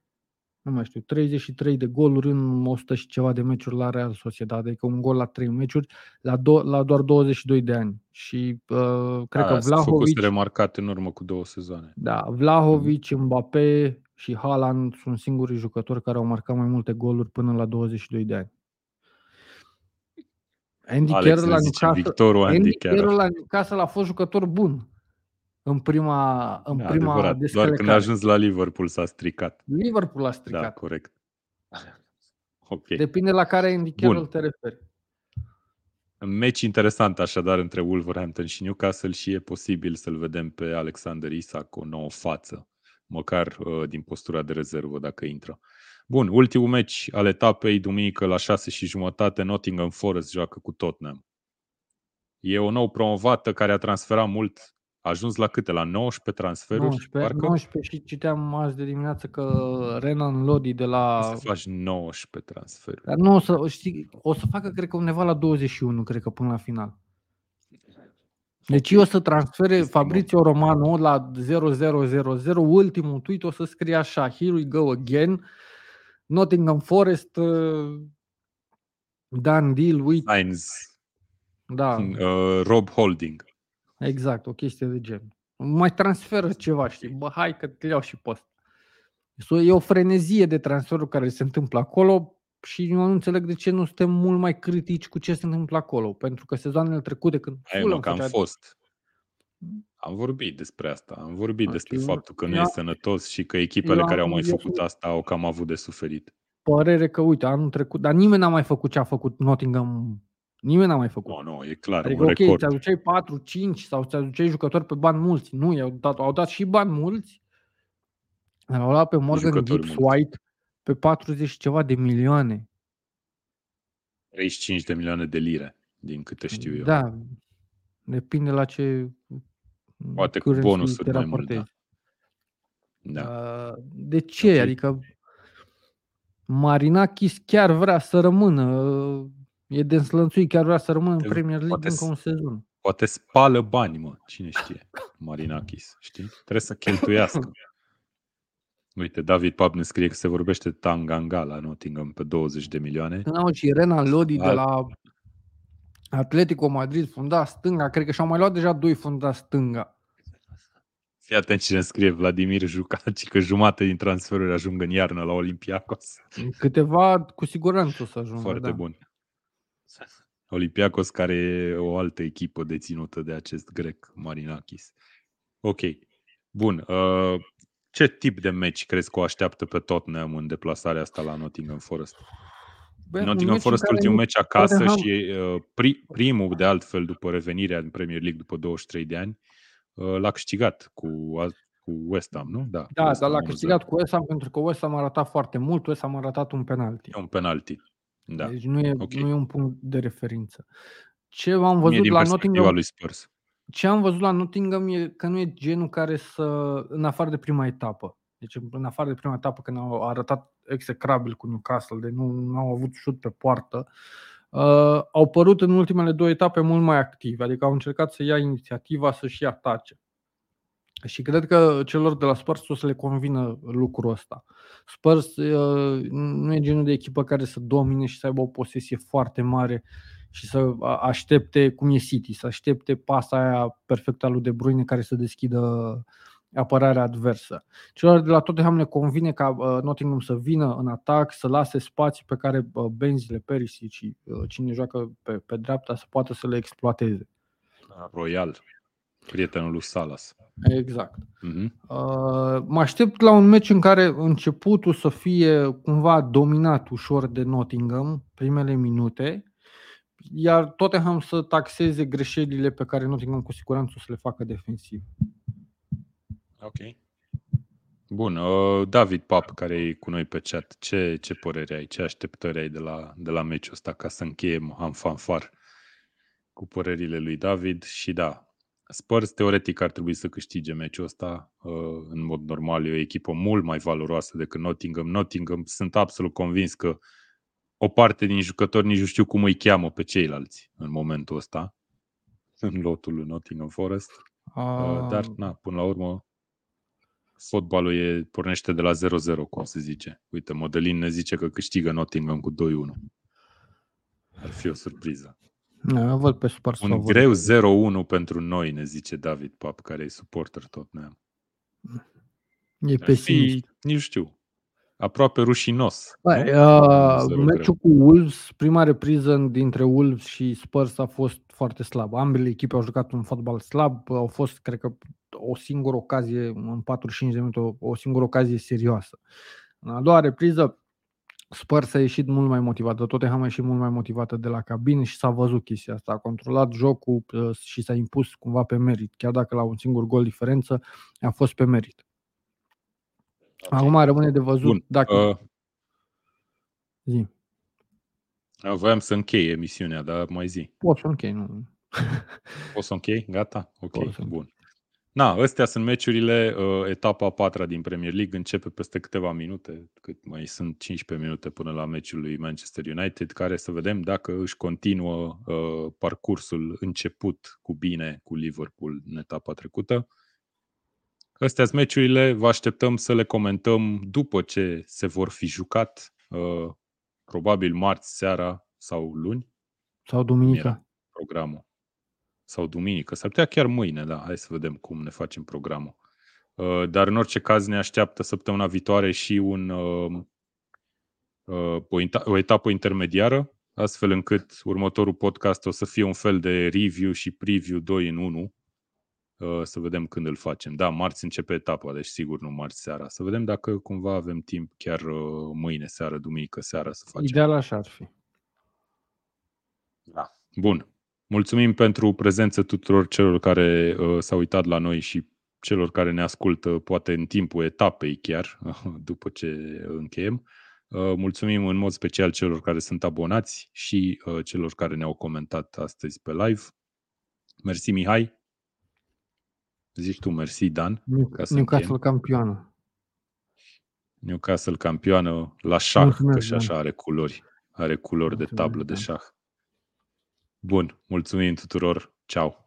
nu mai știu, 33 de goluri în 100 și ceva de meciuri la Real Sociedad, adică un gol la 3 meciuri la, do- la doar 22 de ani. Și uh, cred da, că Vlahovic... remarcat în urmă cu două sezoane. Da, Vlahovic, Mbappé și Haaland sunt singurii jucători care au marcat mai multe goluri până la 22 de ani. Andy Carroll la Newcastle, Andy Carroll la Newcastle a fost jucător bun în prima, în da, prima adevărat. Doar când a ajuns la Liverpool s-a stricat. Liverpool a stricat. Da, corect. *laughs* Okay. Depinde la care indicator te referi. Meci interesant așadar între Wolverhampton și Newcastle și e posibil să-l vedem pe Alexander Isak cu o nouă față, măcar uh, din postura de rezervă dacă intră. Bun, ultimul meci al etapei, duminică la 6 și jumătate, Nottingham Forest joacă cu Tottenham. E o nouă promovată care a transferat mult, a ajuns la câte? La 19 transferuri? 19, parcă? 19 și citeam azi de dimineață că Renan Lodi de la... O să faci 19 transferuri. Dar nu o să, știi, o să facă, cred că undeva la 21, cred că până la final. Deci okay. o să transfere Fabrizio Romano la 0000, ultimul tweet o să scrie așa, here we go again, Nottingham Forest, uh, done deal with... Signs. Da. Uh, Rob Holding. Exact, o chestie de gen. Mai transferă ceva, știi? Bă, hai că te iau și post. E o frenezie de transferuri care se întâmplă acolo și eu nu înțeleg de ce nu suntem mult mai critici cu ce se întâmplă acolo. Pentru că sezoanele trecute când Hai, mă, că am fost. Am vorbit despre asta. Am vorbit okay. despre faptul că nu e sănătos și că echipele care au mai făcut asta au cam avut de suferit. Părere că, uite, anul trecut, dar nimeni n-a mai făcut ce a făcut Nottingham. Nimeni n-a mai făcut. Nu, nu, e clar, adică, un ok, record. ți aduceai 4, 5 sau ți aduceai jucători pe bani mulți. Nu, i-au dat, au dat și bani mulți. Au luat pe Morgan jucători Gibbs mulți. White pe 40 ceva de milioane. 35 de milioane de lire, din câte știu eu. Da, depinde la ce Poate cu bonusuri mai mult, da. da. Uh, de ce? Okay. Adică Marinakis chiar vrea să rămână, e de înslănțuit, chiar vrea să rămână în Premier League poate, încă un sezon. Poate spală bani, mă, cine știe, Marinakis, știi? Trebuie să cheltuiască. Uite, David Pap ne scrie că se vorbește Tanganga la Nottingham pe 20 de milioane. Nu, și Renan Lodi de la Atletico Madrid, funda stânga, cred că și-au mai luat deja doi funda stânga. Fii atent cine scrie Vladimir Jucaci că jumate din transferuri ajung în iarnă la Olympiacos. Câteva cu siguranță o să ajungă. Foarte da. bun. Olympiacos care e o altă echipă deținută de acest grec, Marinakis. Ok. Bun. Uh, ce tip de meci crezi că o așteaptă pe Tottenham în deplasarea asta la Nottingham Forest? Bă, Nottingham Forest ultimul meci acasă Tottenham... și uh, pri, primul de altfel după revenirea în Premier League după 23 de ani uh, l-a câștigat cu, cu West Ham, nu? Da, da dar l-a câștigat cu West Ham pentru că West Ham a ratat foarte mult, West Ham a ratat un penalti. un penalti. Da. Deci nu e, okay. nu e un punct de referință. Ce am văzut la Nottingham? Lui Spurs. Ce am văzut la Nottingham e că nu e genul care să, în afară de prima etapă, deci în afară de prima etapă când au arătat execrabil cu Newcastle, de nu, nu au avut șut pe poartă, uh, au părut în ultimele două etape mult mai active, adică au încercat să ia inițiativa să-și atace. Și cred că celor de la Spurs o să le convină lucrul ăsta. Spurs uh, nu e genul de echipă care să domine și să aibă o posesie foarte mare și să aștepte, cum e City, să aștepte pasa aia perfectă a lui De Bruyne care să deschidă apărarea adversă. Celor de la Tottenham le convine ca uh, Nottingham să vină în atac, să lase spații pe care uh, Benzile, Perisic și uh, cine joacă pe, pe dreapta să poată să le exploateze. Royal, prietenul lui Salas. Exact. Uh-huh. Uh, mă aștept la un meci în care începutul să fie cumva dominat ușor de Nottingham, primele minute, iar Tottenham să taxeze greșelile pe care Nottingham cu siguranță o să le facă defensiv. Ok. Bun. Uh, David Pap, care e cu noi pe chat, ce, ce părere ai, ce așteptări ai de la, de la meciul ăsta ca să încheiem am fanfar cu părerile lui David și da, Spurs teoretic ar trebui să câștige meciul ăsta. Uh, în mod normal e o echipă mult mai valoroasă decât Nottingham. Nottingham sunt absolut convins că o parte din jucători nici nu știu cum îi cheamă pe ceilalți în momentul ăsta *laughs* în lotul lui Nottingham Forest. Uh, dar, na, până la urmă, fotbalul e, pornește de la 0-0, cum se zice. Uite, Modelin ne zice că câștigă Nottingham cu 2-1. Ar fi o surpriză. Da, văd pe Spurs Un greu 0-1 pentru noi, ne zice David Pap, care e suporter tot neam. E pesimist. Nici știu. Aproape rușinos. Bă, uh, meciul cu Wolves, prima repriză dintre Wolves și Spurs a fost foarte slabă. Ambele echipe au jucat un fotbal slab, au fost, cred că, o singură ocazie, în 45 de minute, o, o singură ocazie serioasă. În a doua repriză, Spurs a ieșit mult mai motivată, Tottenham a ieșit mult mai motivată de la cabină și s-a văzut chestia asta. A controlat jocul uh, și s-a impus cumva pe merit. Chiar dacă la un singur gol diferență, a fost pe merit. Okay. Acum rămâne de văzut Bun. dacă... Uh, zi. Voiam să închei emisiunea, dar mai zi. Poți să închei, nu. Poți să închei? Gata? Ok, bun. Na, astea sunt meciurile, uh, etapa a patra din Premier League începe peste câteva minute, cât mai sunt 15 minute până la meciul lui Manchester United, care să vedem dacă își continuă uh, parcursul început cu bine cu Liverpool în etapa trecută. Astea sunt meciurile, vă așteptăm să le comentăm după ce se vor fi jucat, uh, probabil marți seara sau luni. Sau duminică. Programul sau duminică, s-ar putea chiar mâine, da, hai să vedem cum ne facem programul. Uh, dar în orice caz ne așteaptă săptămâna viitoare și un, uh, uh, o, o etapă intermediară, astfel încât următorul podcast o să fie un fel de review și preview 2 în 1. Să vedem când îl facem. Da, marți începe etapa, deci sigur nu marți seara. Să vedem dacă cumva avem timp chiar mâine seară, duminică seara să facem. Ideal așa ar fi. Da. Bun. Mulțumim pentru prezență tuturor celor care uh, s-au uitat la noi și celor care ne ascultă, poate în timpul etapei chiar, *laughs* după ce încheiem. Uh, mulțumim în mod special celor care sunt abonați și uh, celor care ne-au comentat astăzi pe live. Mersi, Mihai. Zici tu, mersi, Dan. Ca să Newcastle încheiem. campioană. Newcastle campioană la șah, Mulțumesc, că și așa are culori. Are culori Mulțumesc, de tablă de șah. Bun, mulțumim tuturor, ceau!